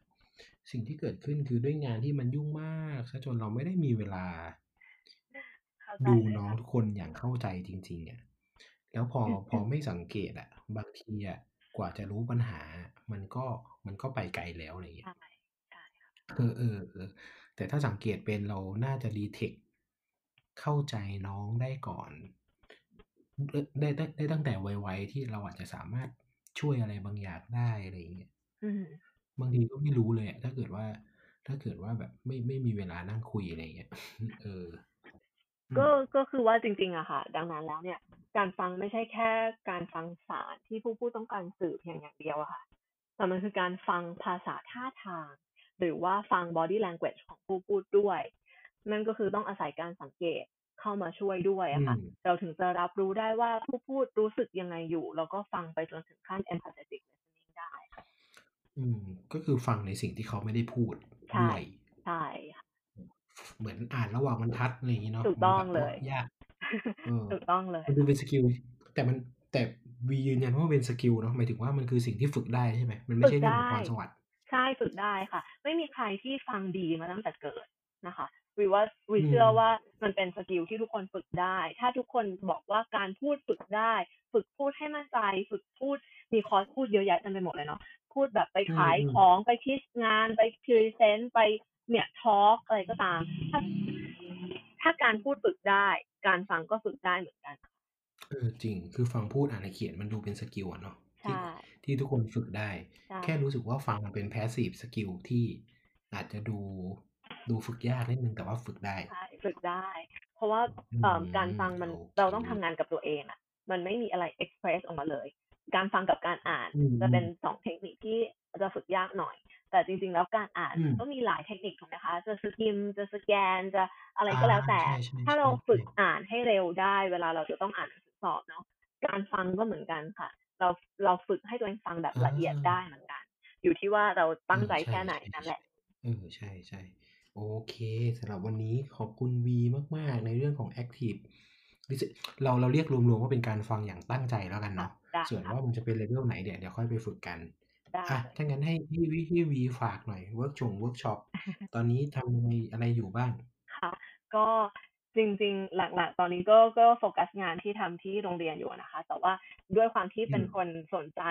สิ่งที่เกิดขึ้น คือด้วยงานที่มันยุ่งมากซะจนเราไม่ได้มีเวลา เข้าใจดูเลยน้องค่ะ ทุกคนอย่างเข้าใจจริง ๆอะแล้วพอพอไม่สังเกตอะบางทีอะกว่าจะรู้ปัญหา มันก็ มันก็ไปไกลแล้ว อะไรเงี้ยใช่ใช่ค่ะ เออเออเออแต่ถ้าสังเกตเป็นเราน่าจะรีเทคเข้าใจน้องได้ก่อนได้ได้ได้ตั้งแต่ไวๆที่เราอาจจะสามารถช่วยอะไรบางอย่างได้อะไรอย่างเงี้ยอืมบางทีก็ไม่รู้เลยอะถ้าเกิดว่า ถ้าเกิดว่าแบบไม่ไม่มีเวลานั่งคุยอะไรอย่างเงี้ยเออ ก็ก็คือว่าจริงๆอะค่ะ ดังนั้นแล้วเนี่ย การฟังไม่ใช่แค่การฟังสารที่ผู้พูดต้องการสื่อเพียงอย่างเดียวอะค่ะแต่มันคือการฟังภาษาท่าทาง หรือว่าฟัง body language ของผู้พูดด้วย นั่นก็คือต้องอาศัยการสังเกตเข้ามาช่วยด้วยอะค่ะอืมเราถึงจะรับรู้ได้ว่าผู้พูดรู้สึกยังไงอยู่ แล้วก็ฟังไปจนถึงขั้น empathetic listening ได้ค่ะอืม ก็คือฟังในสิ่งที่เขาไม่ได้พูดใช่ด้วยใช่ค่ะเหมือนอ่านระหว่างบรรทัดอะไรอย่างนี้เนาะถูกต้องมันแบบเลยยากเออถูกต้องเลยมันดูเป็นสกิลแต่มันแต่วียืนยันว่ามันเป็น skill เนาะหมายถึงว่ามันคือสิ่งที่ฝึกได้ใช่ไหมมันไม่ใช่เรื่องของพรสวรรค์ ใช่ฝึกได้ค่ะ ไม่มีใครที่ฟังดีมาตั้งแต่เกิดนะคะวิว่าวิอืมเชื่อว่ามันเป็น skill ที่ทุกคนฝึกได้ ถ้าทุกคนบอกว่าการพูดฝึกได้ ฝึกพูดให้มั่นใจ ฝึกพูดมีคอร์สพูดเยอะแยะเต็มไปหมดเลยเนาะพูดแบบไปขายของไปคิดงาน ไป present ไปเนี่ย talk อะไรก็ตาม ถ้าถ้าการพูดฝึกได้ การฟังก็ฝึกได้เหมือนกันเออจริง คือฟังพูดอ่านและเขียนมันดูเป็น skill อะเนาะ ที่ใช่ที่ทุกคนฝึกได้ใช่แค่รู้สึกว่าฟังมันเป็น passive skill ที่อาจจะดูดูฝึกยากนิดนึงแต่ว่าฝึกได้ใช่ฝึกได้ เพราะว่าอืมเอิ่มการฟังมันโอเคเราต้องทำงานกับตัวเองอะมันไม่มีอะไร express ออกมาเลย การฟังกับการอ่านอืมจะเป็นสองเทคนิคที่จะฝึกยากหน่อย แต่จริง ๆ แล้วการอ่านอืมก็มีหลายเทคนิคถูกไหมคะ จะ skim จะสแกนจะอะไรก็แล้วแต่อ่าใช่ใช่ถ้าเราใช่ฝึกอ่านให้เร็วได้ เวลาเราจะต้องอ่านหนังสือสอบเนาะการฟังก็เหมือนกันค่ะ เราเราฝึกให้ตัวเองฟังแบบละเอียดได้เหมือนกัน อยู่ที่ว่าเราตั้งใจแค่ไหนนั่นแหละเออใช่ใช่โอเคสำหรับวันนี้ขอบคุณวีมาก ๆ ในเรื่องของ Active Listen- เราเราเรียกรวม ๆ ว่าเป็นการฟังอย่างตั้งใจแล้วกันเนาะได้ส่วนค่ะว่ามันจะเป็นเลเวลไหนเดี๋ยวเดี๋ยวค่อยไปฝึกกันได้อะถ้างั้นให้พี่วิพี่วีฝากหน่อยเวิร์กชงเวิร์กช็อปตอนนี้ทำอะไรอะไรอยู่บ้างค่ะก็ จริง ๆ หลักๆ ตอนนี้ก็ก็โฟกัสงานที่ทำที่โรงเรียนอยู่นะคะ แต่ว่าด้วยความที่เป็นอืมคนสนใจ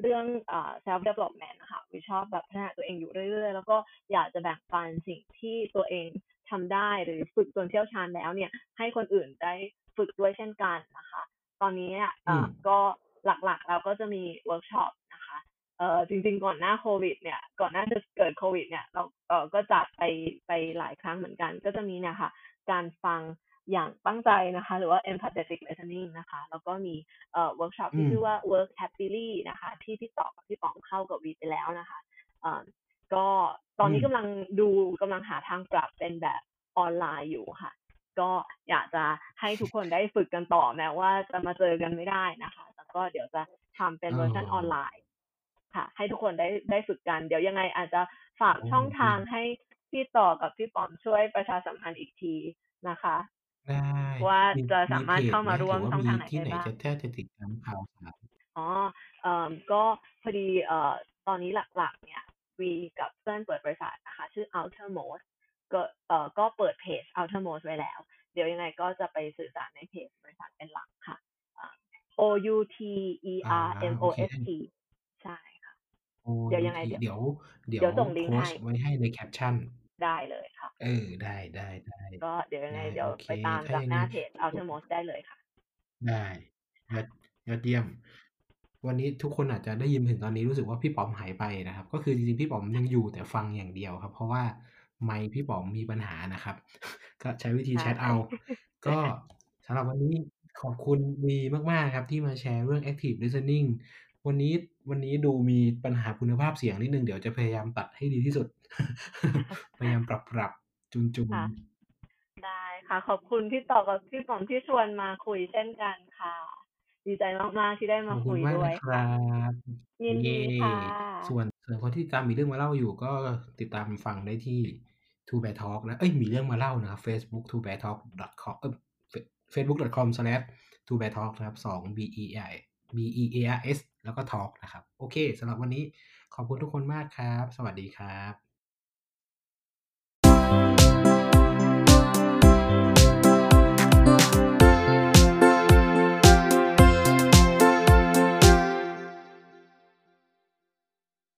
เรื่องเอ่อ self development นะคะวิชอบแบบพัฒนาตัวเองอยู่เรื่อย ๆ แล้วก็อยากจะแบ่งปันสิ่งที่ตัวเองทำได้หรือฝึกจนเชี่ยวชาญแล้วเนี่ย ให้คนอื่นได้ฝึกด้วยเช่นกันนะคะ ตอนนี้เนี่ยเอ่ออมก็หลักๆ เราก็จะมีเวิร์กช็อปนะคะเอ่อจริง ๆ ก่อนหน้าโควิดเนี่ยก่อนหน้าจะเกิดโควิดเนี่ยเราเอ่อก็จัดไปไปหลายครั้งเหมือนกัน ก็จะมีเนี่ยค่ะ การฟังอย่างตั้งใจนะคะ หรือว่า empathetic listening นะคะ แล้วก็มีเอ่อเวิร์กช็อปที่อืมชื่อว่า work happily นะคะ ที่พี่ต่อกับพี่ป๋องเข้ากับวีไปแล้วนะคะเอ่อก็ตอนนี้อืมกำลังดูกำลังหาทางปรับเป็นแบบออนไลน์อยู่ค่ะ ก็อยากจะให้ทุกคนได้ฝึกกันต่อแม้ว่าจะมาเจอกันไม่ได้นะคะแล้วก็เดี๋ยวจะทำเป็นเวอร์ชันออนไลน์ ค่ะ ให้ทุกคนได้ได้ฝึกกัน เดี๋ยวยังไงอาจจะฝากโอ้ช่องทางดีให้ พี่ต่อกับพี่ป๋อมช่วยประชาสัมพันธ์อีกทีนะคะ ได้ว่าจะสามารถเข้ามาร่วมหรือช่องทางไหนที่ไหนได้บ้างจะแท้จะติดตามข่าวสารอ๋อเอ่อก็พอดีเอ่อตอนนี้หลักๆ เนี่ยวีกับเพื่อนเปิดบริษัทนะคะ ชื่อ Outermost ก็เอ่อก็เปิดเพจ Outermost ไว้แล้ว เดี๋ยวยังไงก็จะไปสื่อสารในเพจบริษัทเป็นหลักค่ะอ่า O U T E R M O S T ใช่ค่ะโอ้ เดี๋ยวยังไง เดี๋ยวเดี๋ยวเดี๋ยวส่งลิงก์โพสให้ต์ไว้ให้ในแคปชั่นได้เลยค่ะเออได้ได้ได้ก็เดี๋ยวยังไงได้เดี๋ยวโอเคไปตามถ้าจากอย่างหน้านี้เพจ Outermost ได้เลยค่ะ ได้ยอดยอดเยี่ยม วันนี้ทุกคนอาจจะได้ยินถึงตอนนี้รู้สึกว่าพี่ป๋อมหายไปนะครับ ก็คือจริงๆพี่ป๋อมยังอยู่แต่ฟังอย่างเดียวครับ เพราะว่าไมค์พี่ป๋อมมีปัญหานะครับ ก็ใช้วิธีแชทเอา ก็สำหรับวันนี้ขอบคุณวีมาก ๆ ครับที่มาแชร์เรื่อง active listening วันนี้วันนี้ดูมีปัญหาคุณภาพเสียงนิดนึง เดี๋ยวจะพยายามตัดให้ดีที่สุด พยายามปรับปรับจุนจุนค่ะได้ค่ะ ขอบคุณพี่ต่อกับพี่ป๋อมที่ชวนมาคุยเช่นกันค่ะ ดีใจมาก ๆ ที่ได้ขมาอบคุคุณยมากด้วยนะคค่ะรับยินดีเย้ค่ะส่วนส่วนคนที่ตามมีเรื่องมาเล่าอยู่ก็ติดตามฟังได้ที่ Two Bear Talk นะเอ้ยมีเรื่องมาเล่านะครับ Facebook two bear talk com เออ facebook.com slash two bear talk นะครับสอง b e i b e a r s แล้วก็ talk นะครับ โอเคสำหรับวันนี้ขอบคุณทุกคนมากครับ สวัสดีครับ